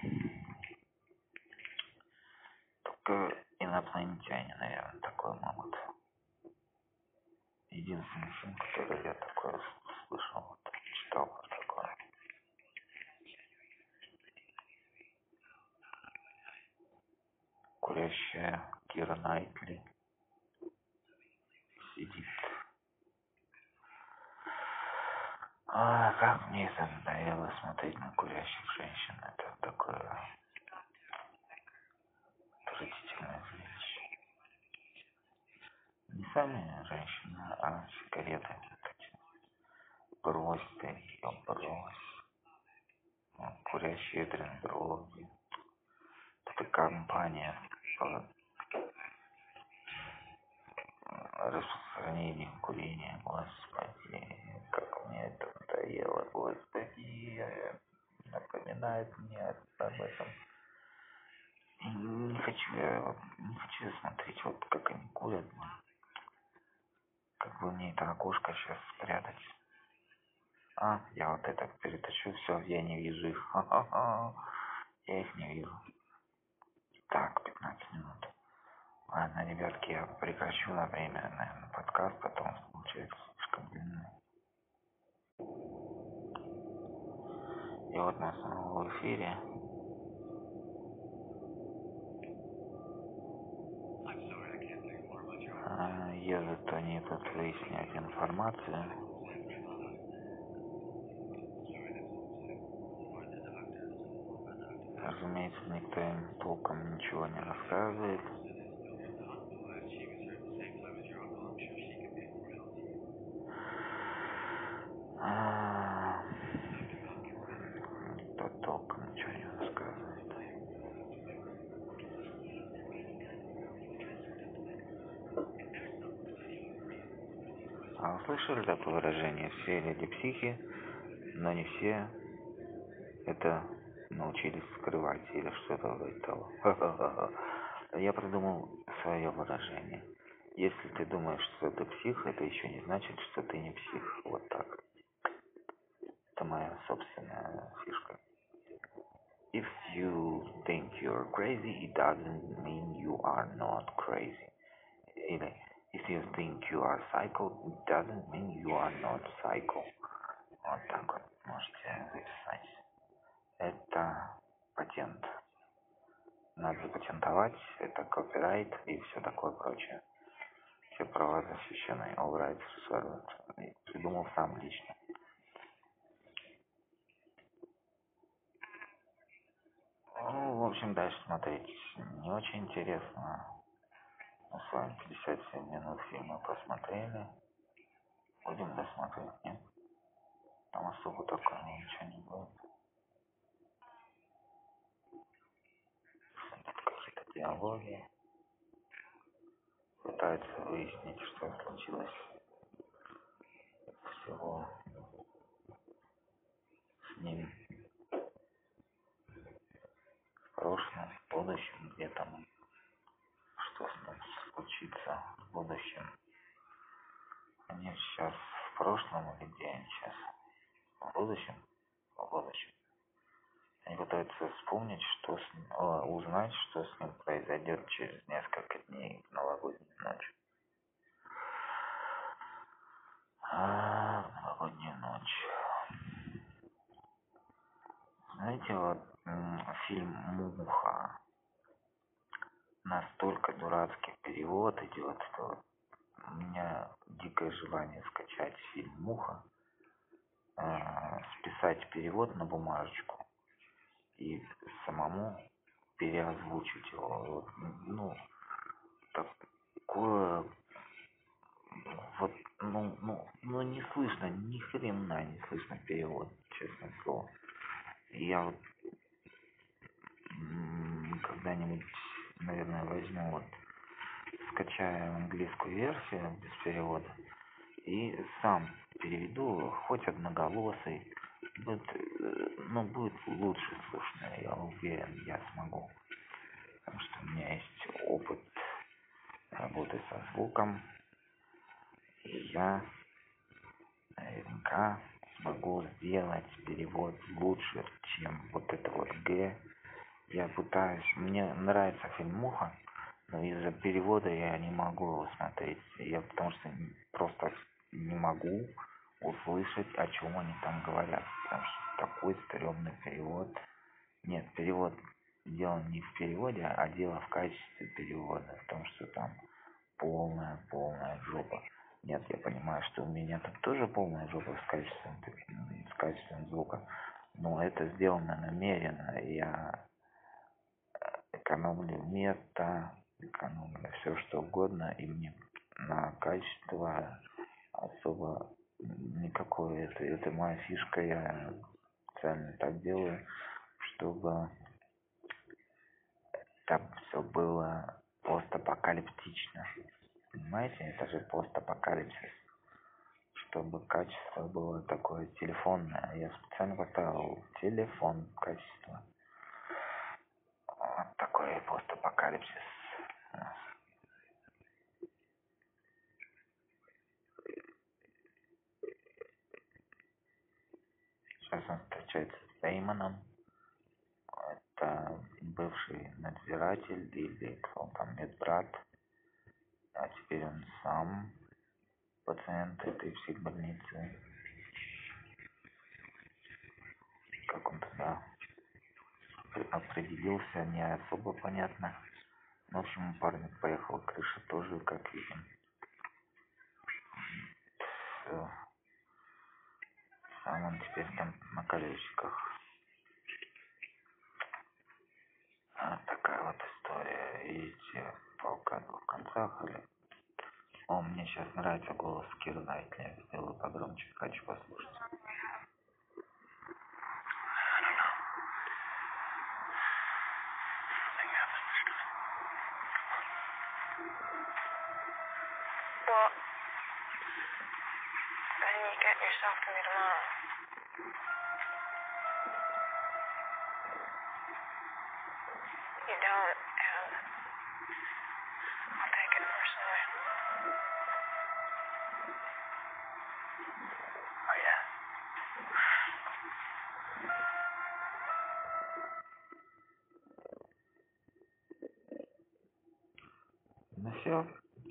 Только инопланетяне, наверное, такое могут. Единственный фильм, который я такое слышал, вот, читал вот такое. Курящая Кира Найтли сидит. А, как мне это надоело смотреть на курящих женщин. Это такое отвратительное. Не сами женщины, а сигареты. Брось ты ее, брось. Курящие дрендроги. Это компания по распространению курения, господи, как мне это надоело, господи, напоминает мне об этом. Не хочу я, не хочу смотреть, вот как они курят, как бы мне это окошко сейчас спрятать. А я вот это перетащу все я не вижу их. <laughs> Я их не вижу. Так 15 минут. Ладно ребятки я прекращу на время наверное подкаст потом получается слишком длинный. И вот мы снова эфире я зато не тут выяснять информацию разумеется никто им толком ничего не рассказывает никто толком ничего не рассказывает а вы слышали такое выражение все люди психи но не все это научились скрывать или что-то вроде того. <laughs> Я придумал свое выражение. Если ты думаешь что ты псих это еще не значит что ты не псих. Вот так. Это моя собственная фишка. If you think you're crazy it doesn't mean you are not crazy. Или if you think you are psycho it doesn't mean you are not psycho вот так вот. Можете записать. Это патент. Надо запатентовать. Это копирайт и все такое прочее. Все права защищены. All rights reserved придумал сам лично. Ну, в общем, дальше смотреть. Не очень интересно. Мы с вами 57 минут фильма посмотрели. Будем досмотреть, нет? Там особо такого ничего не будет. Какие-то диалоги. Пытается выяснить, что случилось всего с ним в прошлом, в будущем, где там, что с ним случится в будущем. Они сейчас в прошлом или где они сейчас? В будущем? В будущем. Они пытаются вспомнить, что с ним, о, узнать, что с ним произойдет через несколько дней в новогоднюю ночь. А, новогоднюю ночь. Знаете, вот фильм «Муха» настолько дурацкий перевод идет, что у меня дикое желание скачать фильм «Муха», э, списать перевод на бумажечку и самому переозвучить его. Вот, ну, такое вот, ну, ну, ну не слышно, ни хрена не слышно перевод, честное слово. Я вот когда-нибудь, наверное, возьму вот, скачаю английскую версию без перевода и сам переведу, хоть одноголосый, будет, ну, будет лучше слышно, я уверен, я смогу. Потому что у меня есть опыт работы со звуком, и я наверняка смогу сделать перевод лучше, чем вот это вот Г. Я пытаюсь, мне нравится фильм «Муха», но из-за перевода я не могу его смотреть. Я потому что просто не могу услышать, о чем они там говорят. Потому что такой стрёмный перевод. Нет, перевод дело не в переводе, а дело в качестве перевода. В том, что там полная, полная жопа. Нет, я понимаю, что у меня тут тоже полная жопа с качеством, с качеством звука. Но это сделано намеренно. Я экономлю мета, экономлю все что угодно. И мне на качество особо никакой. Это, это моя фишка. Я специально так делаю, чтобы там все было постапокалиптично понимаете это же постапокалипсис чтобы качество было такое телефонное я специально поставил телефон качество вот такое постапокалипсис. Сейчас он встречается с Деймоном. Это бывший надзиратель или кто он там, медбрат. А теперь он сам пациент этой всей больницы. Как он тогда определился, не особо понятно. В общем, парень поехал крыша тоже, как видим. Все. Сам он теперь там на колесиках. Вот такая вот история. Видите, палка в концах или... О, мне сейчас нравится голос Кира Найтли. Сделаю погромче, хочу послушать.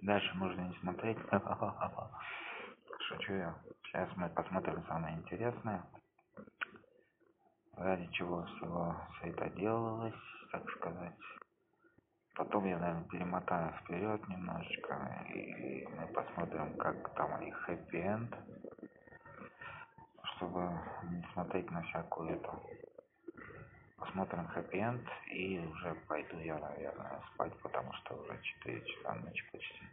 Дальше можно не смотреть. <laughs> Шучу я. Сейчас мы посмотрим самое интересное. Ради чего всего все это делалось, так сказать. Потом я, наверное, перемотаю вперед немножечко, и мы посмотрим, как там у них хэппи-энд, чтобы не смотреть на всякую эту. Посмотрим хэппи-энд, и уже пойду я, наверное, спать, потому что уже 4 часа ночи почти.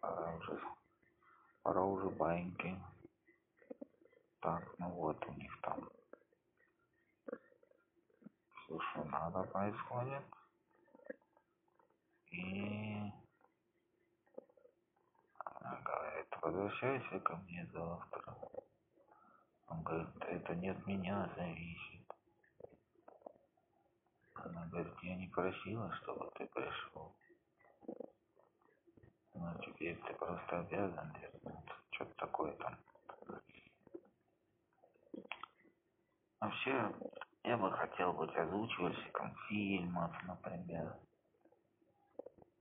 Пора уже, пора уже баиньки. Так, ну вот у них там что надо, происходит. И она говорит, возвращайся ко мне завтра. Он говорит, это не от меня зависит. Она говорит, я не просила, чтобы ты пришел. Ну, теперь ты просто обязан вернуться. Что-то такое там. Вообще, я бы хотел быть озвучивальщиком фильмов, например.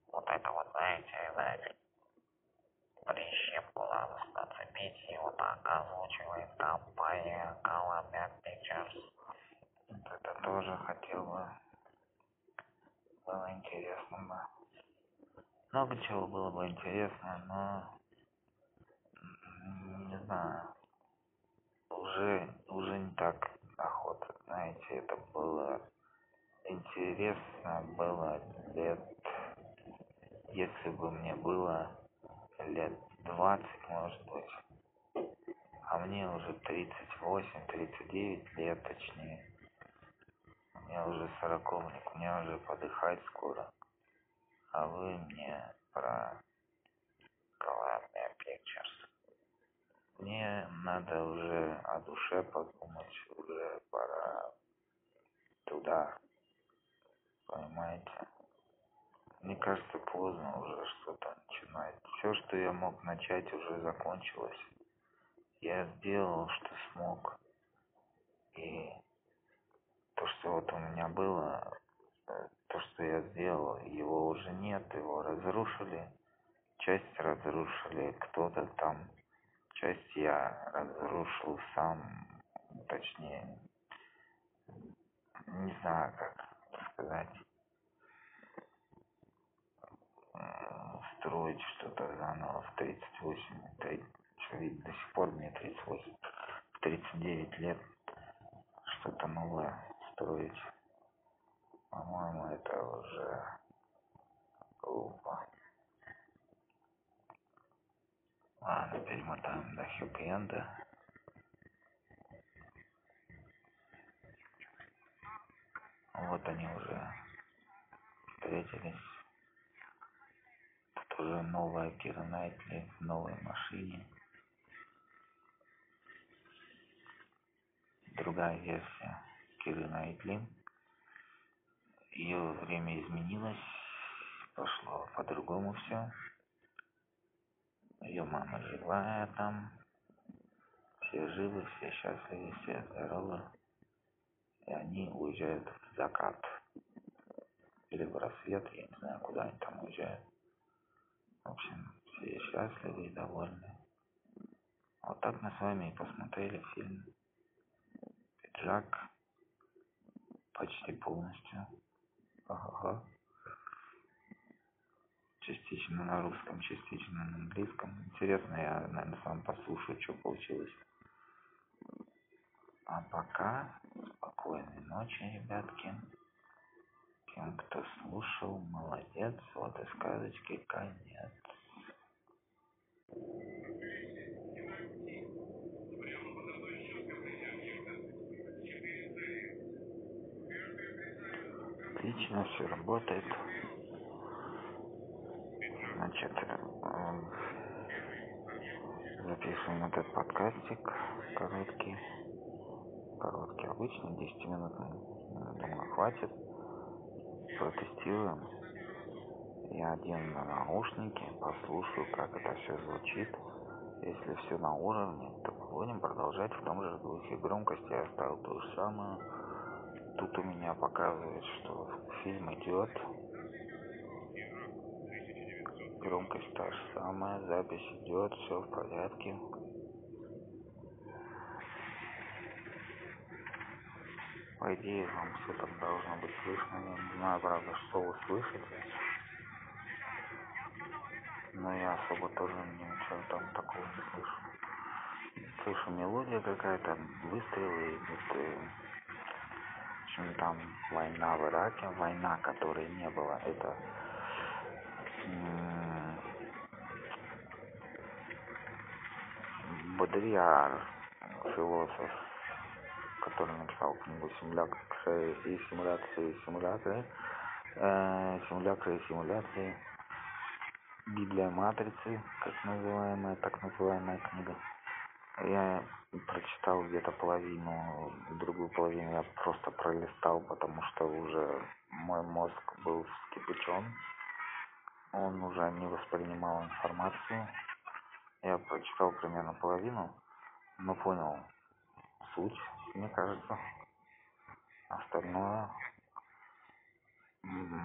Вот это вот, знаете, знаете, прищепку надо нацепить и вот так озвучивает компания Columbia Pictures. Вот это тоже хотел бы. Было интересно бы. Много чего было бы интересно, но знаю. Уже, уже не так охота, знаете, это было интересно, было лет, если бы мне было лет двадцать, может быть, а мне уже тридцать восемь, тридцать девять лет, точнее. Я уже сороковник, мне уже подыхать скоро. А вы мне про Columbia Pictures. Мне надо уже о душе подумать, уже пора туда, понимаете? Мне кажется, поздно уже что-то начинать. Все, что я мог начать, уже закончилось. Я сделал, что смог. И то, что вот у меня было, э, то, что я сделал, его уже нет, его разрушили. Часть разрушили кто-то там, часть я разрушил сам, точнее, не знаю, как сказать, строить что-то заново в 38, это что до сих пор мне 38, в 39 лет что-то новое строить. По-моему, это уже глупо. Ладно, перемотаем до хэппи-энда. Вот они уже встретились. Тут уже новая Кира Найтли в новой машине. Другая версия Киры Найтли. Ее время изменилось, пошло по-другому все. Ее мама живая там. Все живы, все счастливы, все здоровы. И они уезжают в закат. Или в рассвет, я не знаю, куда они там уезжают. В общем, все счастливы и довольны. Вот так мы с вами и посмотрели фильм «Пиджак» почти полностью. Ага. Частично на русском, частично на английском. Интересно, я, наверное, сам послушаю, что получилось. А пока спокойной ночи, ребятки. Тем, кто слушал, молодец. Вот и сказочки конец. Отлично, все работает. Значит, э, записываем этот подкастик короткий. Короткий, обычный, 10 минут, думаю, хватит. Протестируем. Я одену наушники, послушаю, как это все звучит. Если все на уровне, то будем продолжать в том же духе. Громкость я оставил ту же самую. Тут у меня показывает, что фильм идет. Громкость та же самая, запись идет, все в порядке. По идее, вам все там должно быть слышно. Я не знаю, правда, что вы слышите. Но я особо тоже ничего там такого не слышу. Слышу мелодия какая-то, выстрелы идут. И... В общем, там война в Ираке, война, которой не было. Это Бодрияр, философ, который написал книгу «Симуляции и симуляции, симуляции, э, симуляции и симуляции», Библия Матрицы, как называемая, так называемая книга. Я прочитал где-то половину, другую половину я просто пролистал, потому что уже мой мозг был вскипячен он уже не воспринимал информацию. Я прочитал примерно половину, но понял суть, мне кажется. Остальное,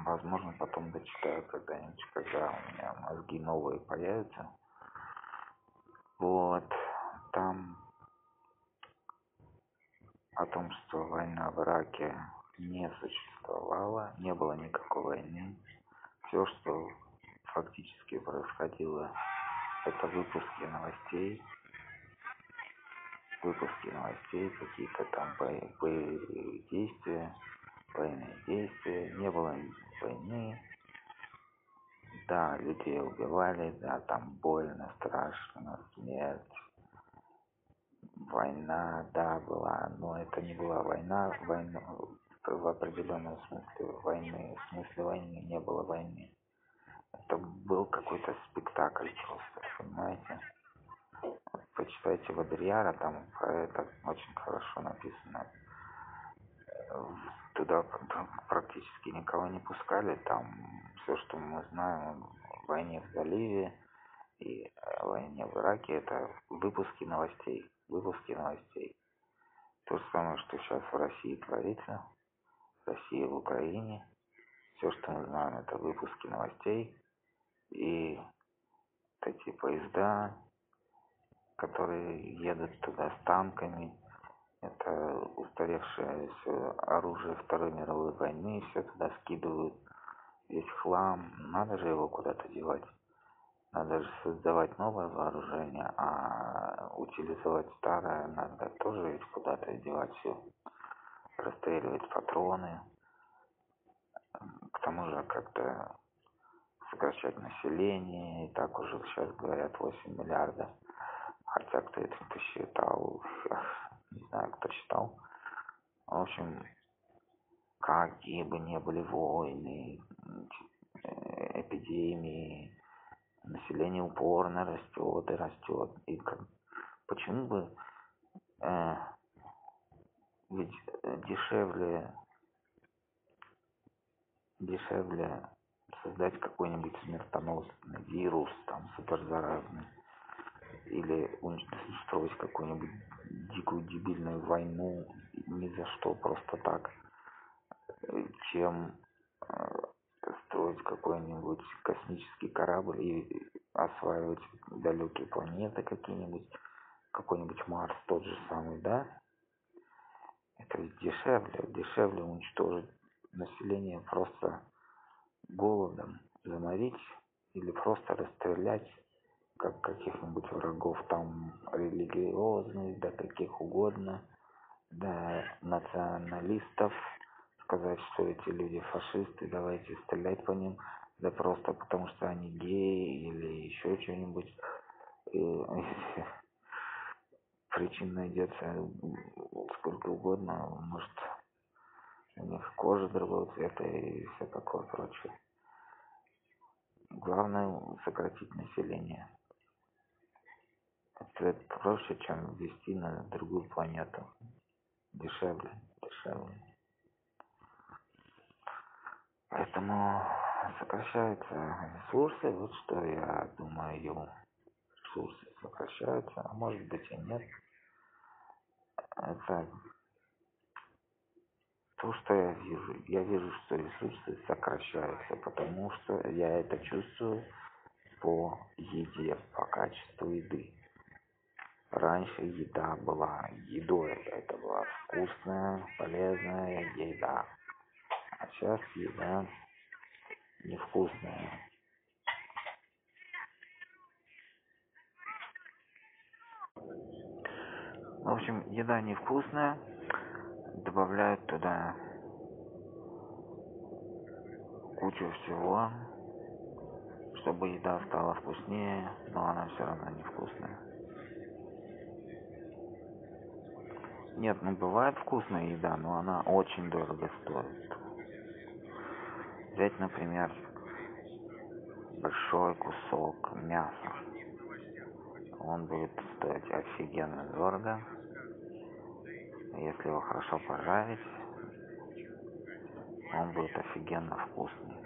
возможно, потом дочитаю когда-нибудь, когда у меня мозги новые появятся. Вот, там о том, что война в Ираке не существовала, не было никакой войны. Все, что фактически происходило это выпуски новостей. Выпуски новостей какие-то там боевые действия военные действия. Не было войны. Да людей убивали да там больно страшно смерть. Война да была но это не была война война в определенном смысле войны. В смысле войны не было войны это был какой-то спектакль просто, понимаете? Почитайте Бодрияра, там про это очень хорошо написано. Туда практически никого не пускали, там все, что мы знаем о войне в Заливе и о войне в Ираке, это выпуски новостей, выпуски новостей. То же самое, что сейчас в России творится, в России в Украине. Все, что мы знаем, это выпуски новостей, и эти поезда, которые едут туда с танками, это устаревшее все оружие Второй мировой войны, все туда скидывают, весь хлам, надо же его куда-то девать. Надо же создавать новое вооружение, а утилизовать старое надо тоже ведь куда-то девать все. Расстреливать патроны. К тому же как-то сокращать население, и так уже сейчас говорят 8 миллиардов. Хотя кто это посчитал, не знаю, кто считал. В общем, какие бы ни были войны, эпидемии, население упорно растет и растет. И как, почему бы э, ведь дешевле дешевле создать какой-нибудь смертоносный вирус, там, суперзаразный, или устроить какую-нибудь дикую дебильную войну. Ни за что просто так. Чем строить какой-нибудь космический корабль и осваивать далекие планеты какие-нибудь. Какой-нибудь марс тот же самый да? Это ведь дешевле. Дешевле уничтожить население просто голодом заморить или просто расстрелять как каких-нибудь врагов там религиозных да каких угодно да националистов сказать что эти люди фашисты давайте стрелять по ним да просто потому что они геи или еще что-нибудь <laughs> причин найдется сколько угодно может у них кожа другого цвета и все такое прочее. Главное сократить население. Это проще чем ввести на другую планету. Дешевле дешевле. Поэтому сокращаются ресурсы. Вот что я думаю ресурсы сокращаются а может быть и нет. Это то что я вижу я вижу что ресурсы сокращаются потому что я это чувствую по еде по качеству еды. Раньше еда была едой это была вкусная полезная еда. А сейчас еда невкусная. В общем еда невкусная добавляют туда кучу всего чтобы еда стала вкуснее но она все равно невкусная нет ну бывает вкусная еда но она очень дорого стоит. Взять например большой кусок мяса. Он будет стоить офигенно дорого если его хорошо пожарить он будет офигенно вкусный.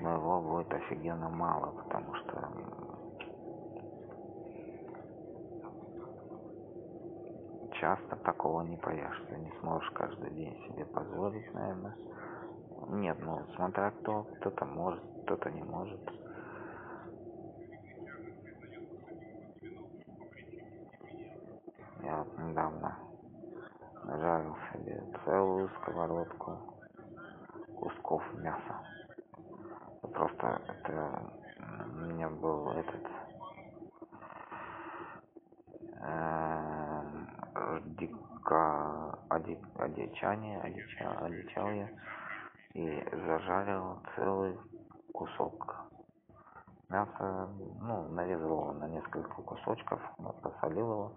Но его будет офигенно мало потому что часто такого не поешь ты не сможешь каждый день себе позволить наверное нет ну смотря кто кто-то может кто-то не может. Я недавно нажарил себе целую сковородку кусков мяса. Просто это у меня был этот дико одичание одичал я и зажарил целый кусок мяса. Ну нарезал его на несколько кусочков посолил его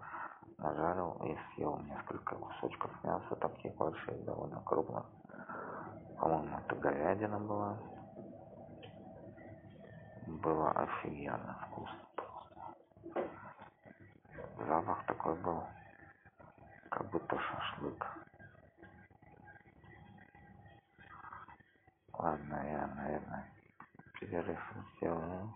нажарил и съел несколько кусочков мяса таких больших довольно крупных. По-моему это говядина была. Было офигенно вкусно запах такой был как будто шашлык. Ладно я наверное перерыв сделаю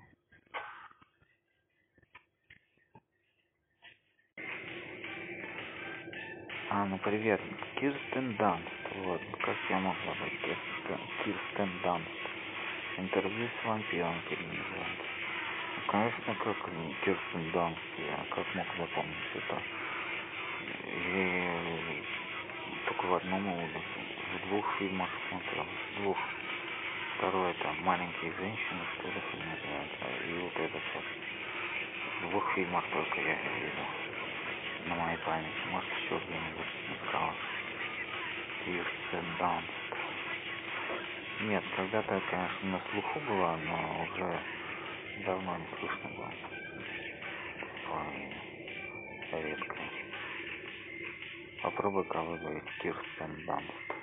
а ну привет. Кирстен данст. Вот как я мог забыть кирстен, кирстен данст? Интервью с вампиром переназывается ну, конечно как кирстен данст я как мог запомнить это? И только в одном в двух фильмах смотрел. В двух. Второй это маленькие женщины что ли фильм называется. И вот этот вот. В двух фильмах только я видел на моей памяти. Может еще где-нибудь искал Кирстен Данст нет когда-то конечно на слуху была но уже давно не слышно было. Редко. Попробуй-ка выговорить Кирстен Данст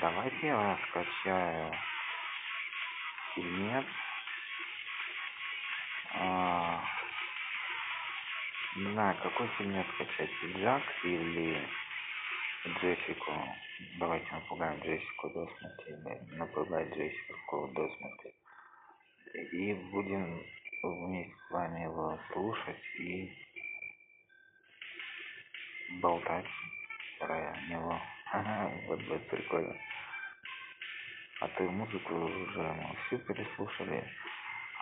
давайте я скачаю фильмец Не знаю, какой фильм скачать, Джак или Джессику. Давайте напугаем Джессику до смерти, или напугать Джессику до смерти. И будем вместе с вами его слушать и болтать про него. Ага, вот будет прикольно. А то музыку уже мы всю переслушали,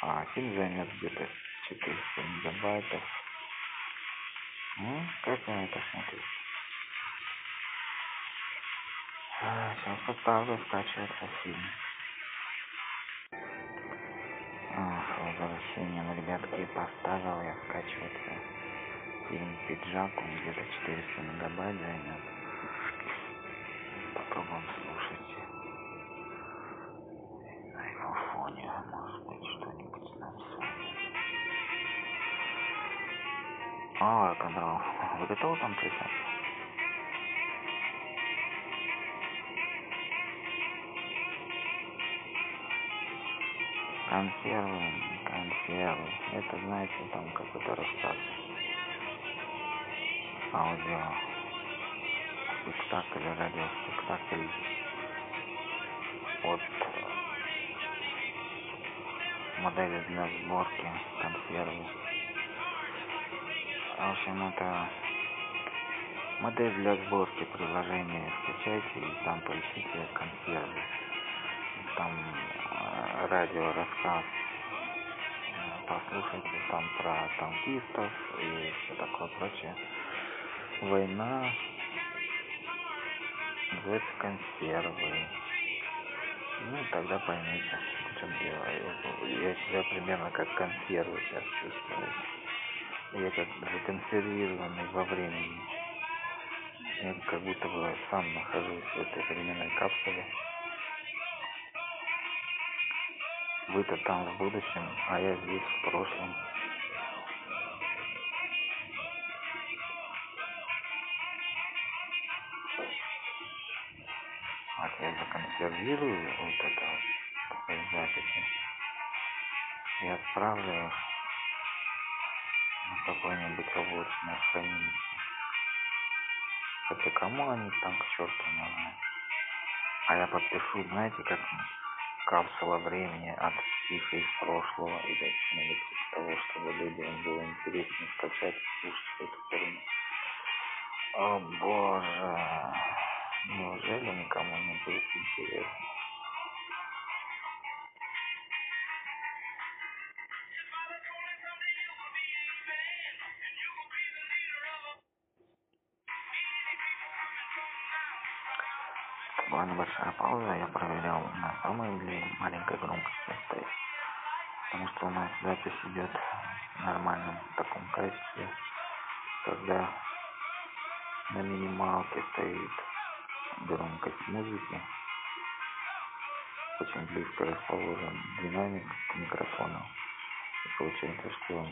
а фильм займет где-то 400 мегабайтов. Ну, как на это смотрите? А, сейчас поставлю скачиваться фильм. А, с возвращением, ребятки, поставил я скачиваться фильм «Пиджак», он где-то 400 мегабайт займет. Попробуем слушать. На его фоне, может быть, что-нибудь нам с. А, канал, вы готовы там присядь? Консервы, консервы. Это, знаете, там какой-то рассказ. Аудио. Спектакль, радиоспектакль от модели для сборки консервы. В общем, это модель для сборки приложения скачайте и там поищите консервы. Там э, радио рассказ послушайте там про танкистов и все такое прочее. Война называется консервы. Ну, тогда поймете, в чем дело. Я себя примерно как консервы сейчас чувствую. Я как законсервированный во времени. Я как будто бы сам нахожусь в этой временной капсуле. Вы-то там в будущем, а я здесь в прошлом. Законсервирую вот это вот записи. Я отправлю на какое-нибудь облачное хранилище. Хотя кому они там к черту нужны? А я подпишу, знаете, как капсула времени от психа из прошлого или что-нибудь типа того, чтобы людям было интересно скачать и слушать эту херню. О боже, неужели никому не будет интересно? Была небольшая пауза, я проверял, на самой ли маленькой громкости стоит. Потому что у нас запись идет в нормальном таком качестве, когда на минималке стоит громкость музыки. Очень близко расположен динамик к микрофону. И получается, что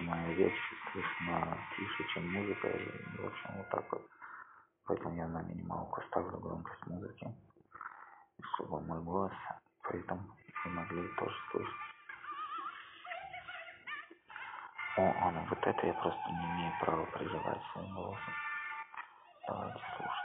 моя речь слышна тише, чем музыка. И, в общем, вот так вот. Поэтому я на минималку ставлю громкость музыки, чтобы мой голос при этом вы могли тоже слышать. О, а ну вот это я просто не имею права прерывать своим голосом. Давайте слушать.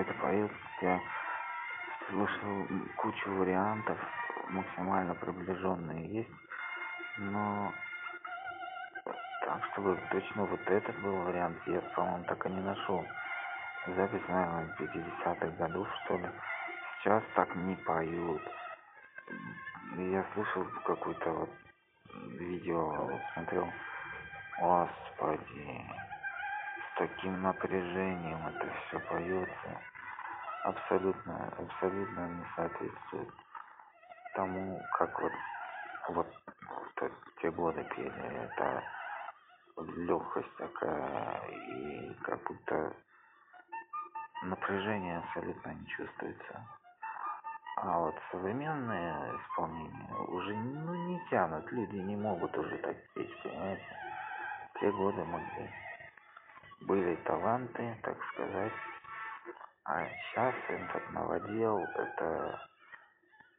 Это поет, я слышал кучу вариантов максимально приближенные есть но так чтобы точно вот этот был вариант я по-моему так и не нашел запись наверное пятидесятых годов что ли. Сейчас так не поют. Я слышал какой-то вот видео смотрел. Господи таким напряжением это все поется абсолютно абсолютно не соответствует тому как вот вот в те годы пели. Это легкость такая и как будто напряжение абсолютно не чувствуется. А вот современные исполнения уже ну не тянут. Люди не могут уже так петь понимаете? Те годы могли были таланты так сказать. А сейчас этот новодел это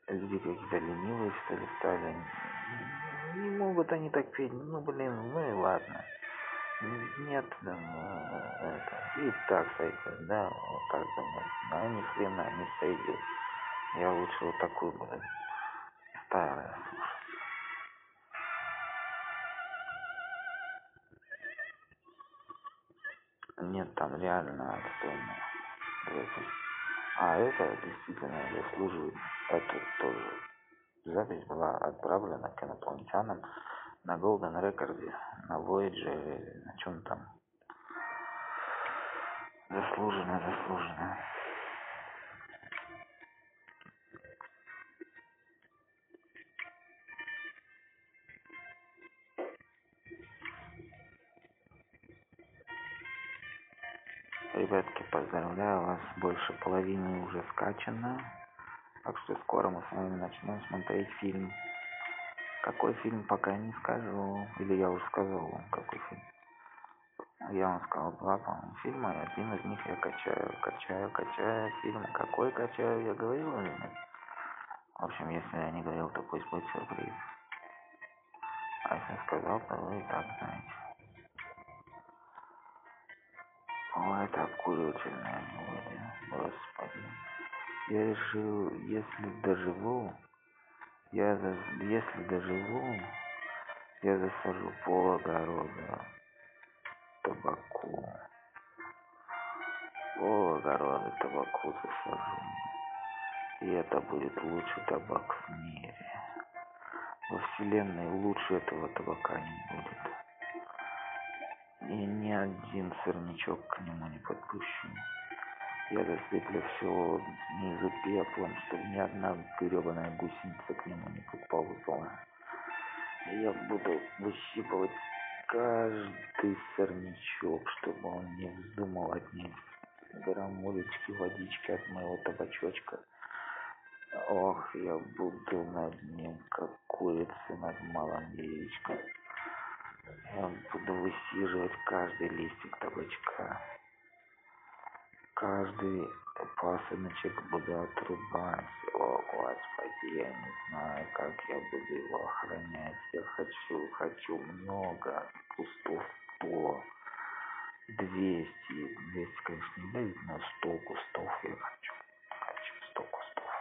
люди какие-то ленивые что ли стали. Не могут они так петь. Ну блин ну и ладно. Нет это и так сойдет да вот так думаю. А ни хрена не сойдет я лучше вот такую буду старое нет там реально отстойно а это действительно заслуживает это тоже запись была отправлена к инопланетянам на Golden Рекорде, на Voyager, на чем там. Заслуженно, заслуженно. Больше половины уже скачано. Так что скоро мы с вами начнем смотреть фильм. Какой фильм, пока не скажу. Или я уже сказал вам, какой фильм. Я вам сказал два, по-моему, фильма, и один из них я качаю, качаю, качаю фильм. Какой качаю, я говорил или нет? В общем, если я не говорил, то пусть будет сюрприз. А если сказал, то вы и так знаете. О, это обкуривательная мелодия, господи. Я решил, если доживу, я за... если доживу, я засажу пол огорода табаку. Пол огорода табаку засажу. И это будет лучший табак в мире. Во вселенной лучше этого табака не будет. И ни один сорнячок к нему не подпущу. Я засыплю все снизу пеплом, чтобы ни одна гребаная гусеница к нему не подползла. Я буду выщипывать каждый сорнячок, чтобы он не вздумал отнять грамулечки водички от моего табачочка. Ох, я буду над ним, как курица над малым яичком. Я буду высиживать каждый листик табачка. Каждый пасыночек буду отрубать. О, Господи, я не знаю, как я буду его охранять. Я хочу, хочу много кустов, сто, двести. Двести, конечно, не дают, но сто кустов я хочу. Хочу сто кустов.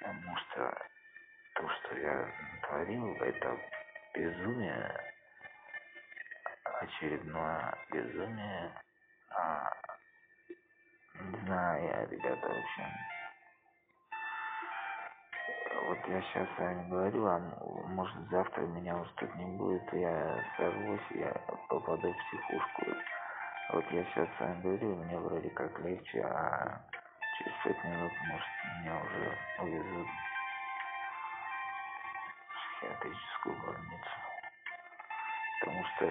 Потому что то, что я творил, это безумие, очередное безумие. А, не знаю, я, ребята, очень... Вот я сейчас с вами говорю, а может завтра меня уже тут не будет, я сорвусь, я попаду в психушку. Вот я сейчас с вами говорю, мне вроде как легче, а через пять минут, может, меня уже увезут психиатрическую больницу. Потому что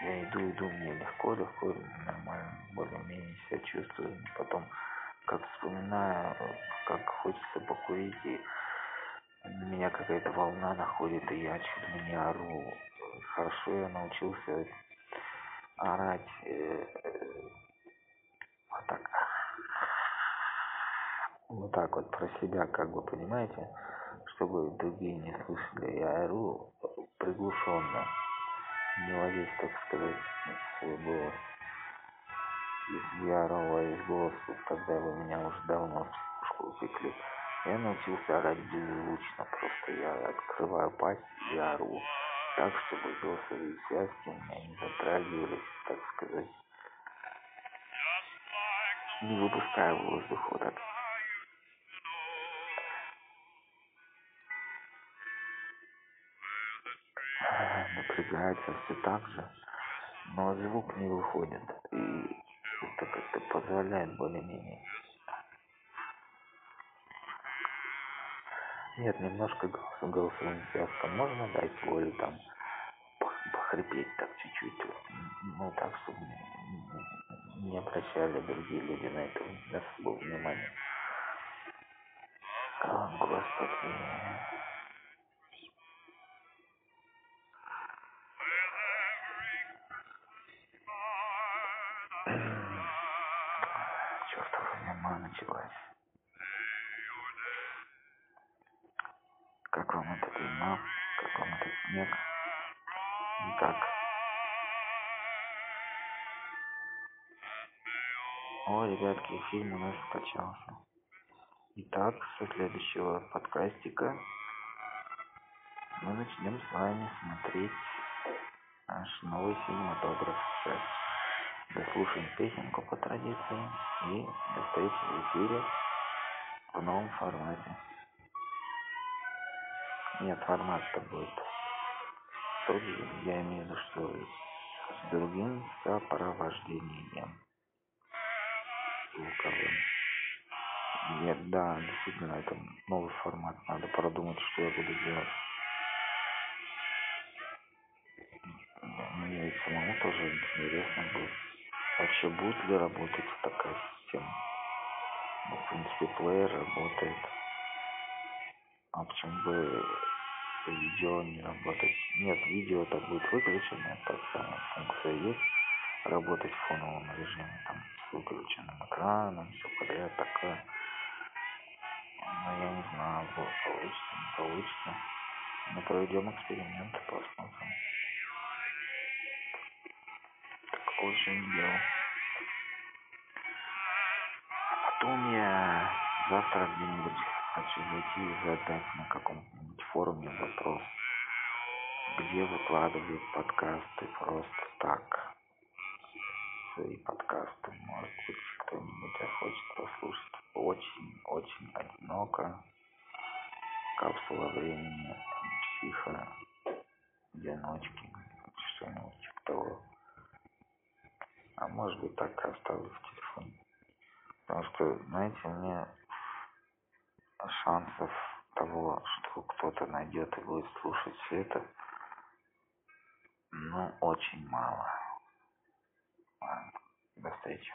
я иду, иду, мне легко, легко, нормально, более-менее себя чувствую. Потом, как вспоминаю, как хочется покурить, и меня какая-то волна находит, и я чуть ли не ору. Хорошо я научился орать э, вот так. Вот так вот про себя, как бы, понимаете? Чтобы другие не слышали. Я ору приглушенно, не весь, так сказать, свой голос. из Ярова из голоса, когда вы меня уже давно в психушку упекли. Я научился орать беззвучно, просто я открываю пасть и ору так, чтобы голосовые связки у меня не затрагивались, так сказать. Не выпускаю воздух вот так. Напрягается все так же, но звук не выходит. И это как-то позволяет более-менее. Нет, немножко голос, голосовым связкам можно дать волю там похрипеть так чуть-чуть. Ну так, чтобы не обращали другие люди на это особого внимания. О, Господи. Ребятки, фильм у нас скачался. Итак, со следующего подкастика мы начнем с вами смотреть наш новый фильмотограф. Сейчас дослушаем песенку по традиции и до встречи в эфире в новом формате. Нет, формат-то будет тот же, я имею в виду, что с другим сопровождением звуковым. Нет, да, действительно, это новый формат. Надо продумать, что я буду делать. Мне и самому тоже интересно будет. Вообще будет ли работать такая система? Ну, в принципе, плеер работает. А почему бы видео не работать? Нет, видео так будет выключено, так самая функция есть. Работать в фоновом режиме, там, с выключенным экраном, все подряд такое. Но я не знаю, получится, не получится. Мы проведем эксперимент, посмотрим. Так очень дело. Потом я завтра где-нибудь хочу зайти и задать на каком-нибудь форуме вопрос, где выкладывают подкасты просто так. Свои подкасты, может быть, кто-нибудь захочет послушать. Очень, очень одиноко. Капсула времени, психо, одиночки, что-нибудь типа того. А может быть так оставлю в телефоне. Потому что, знаете, мне шансов того, что кто-то найдет и будет слушать все это, ну, очень мало. До встречи.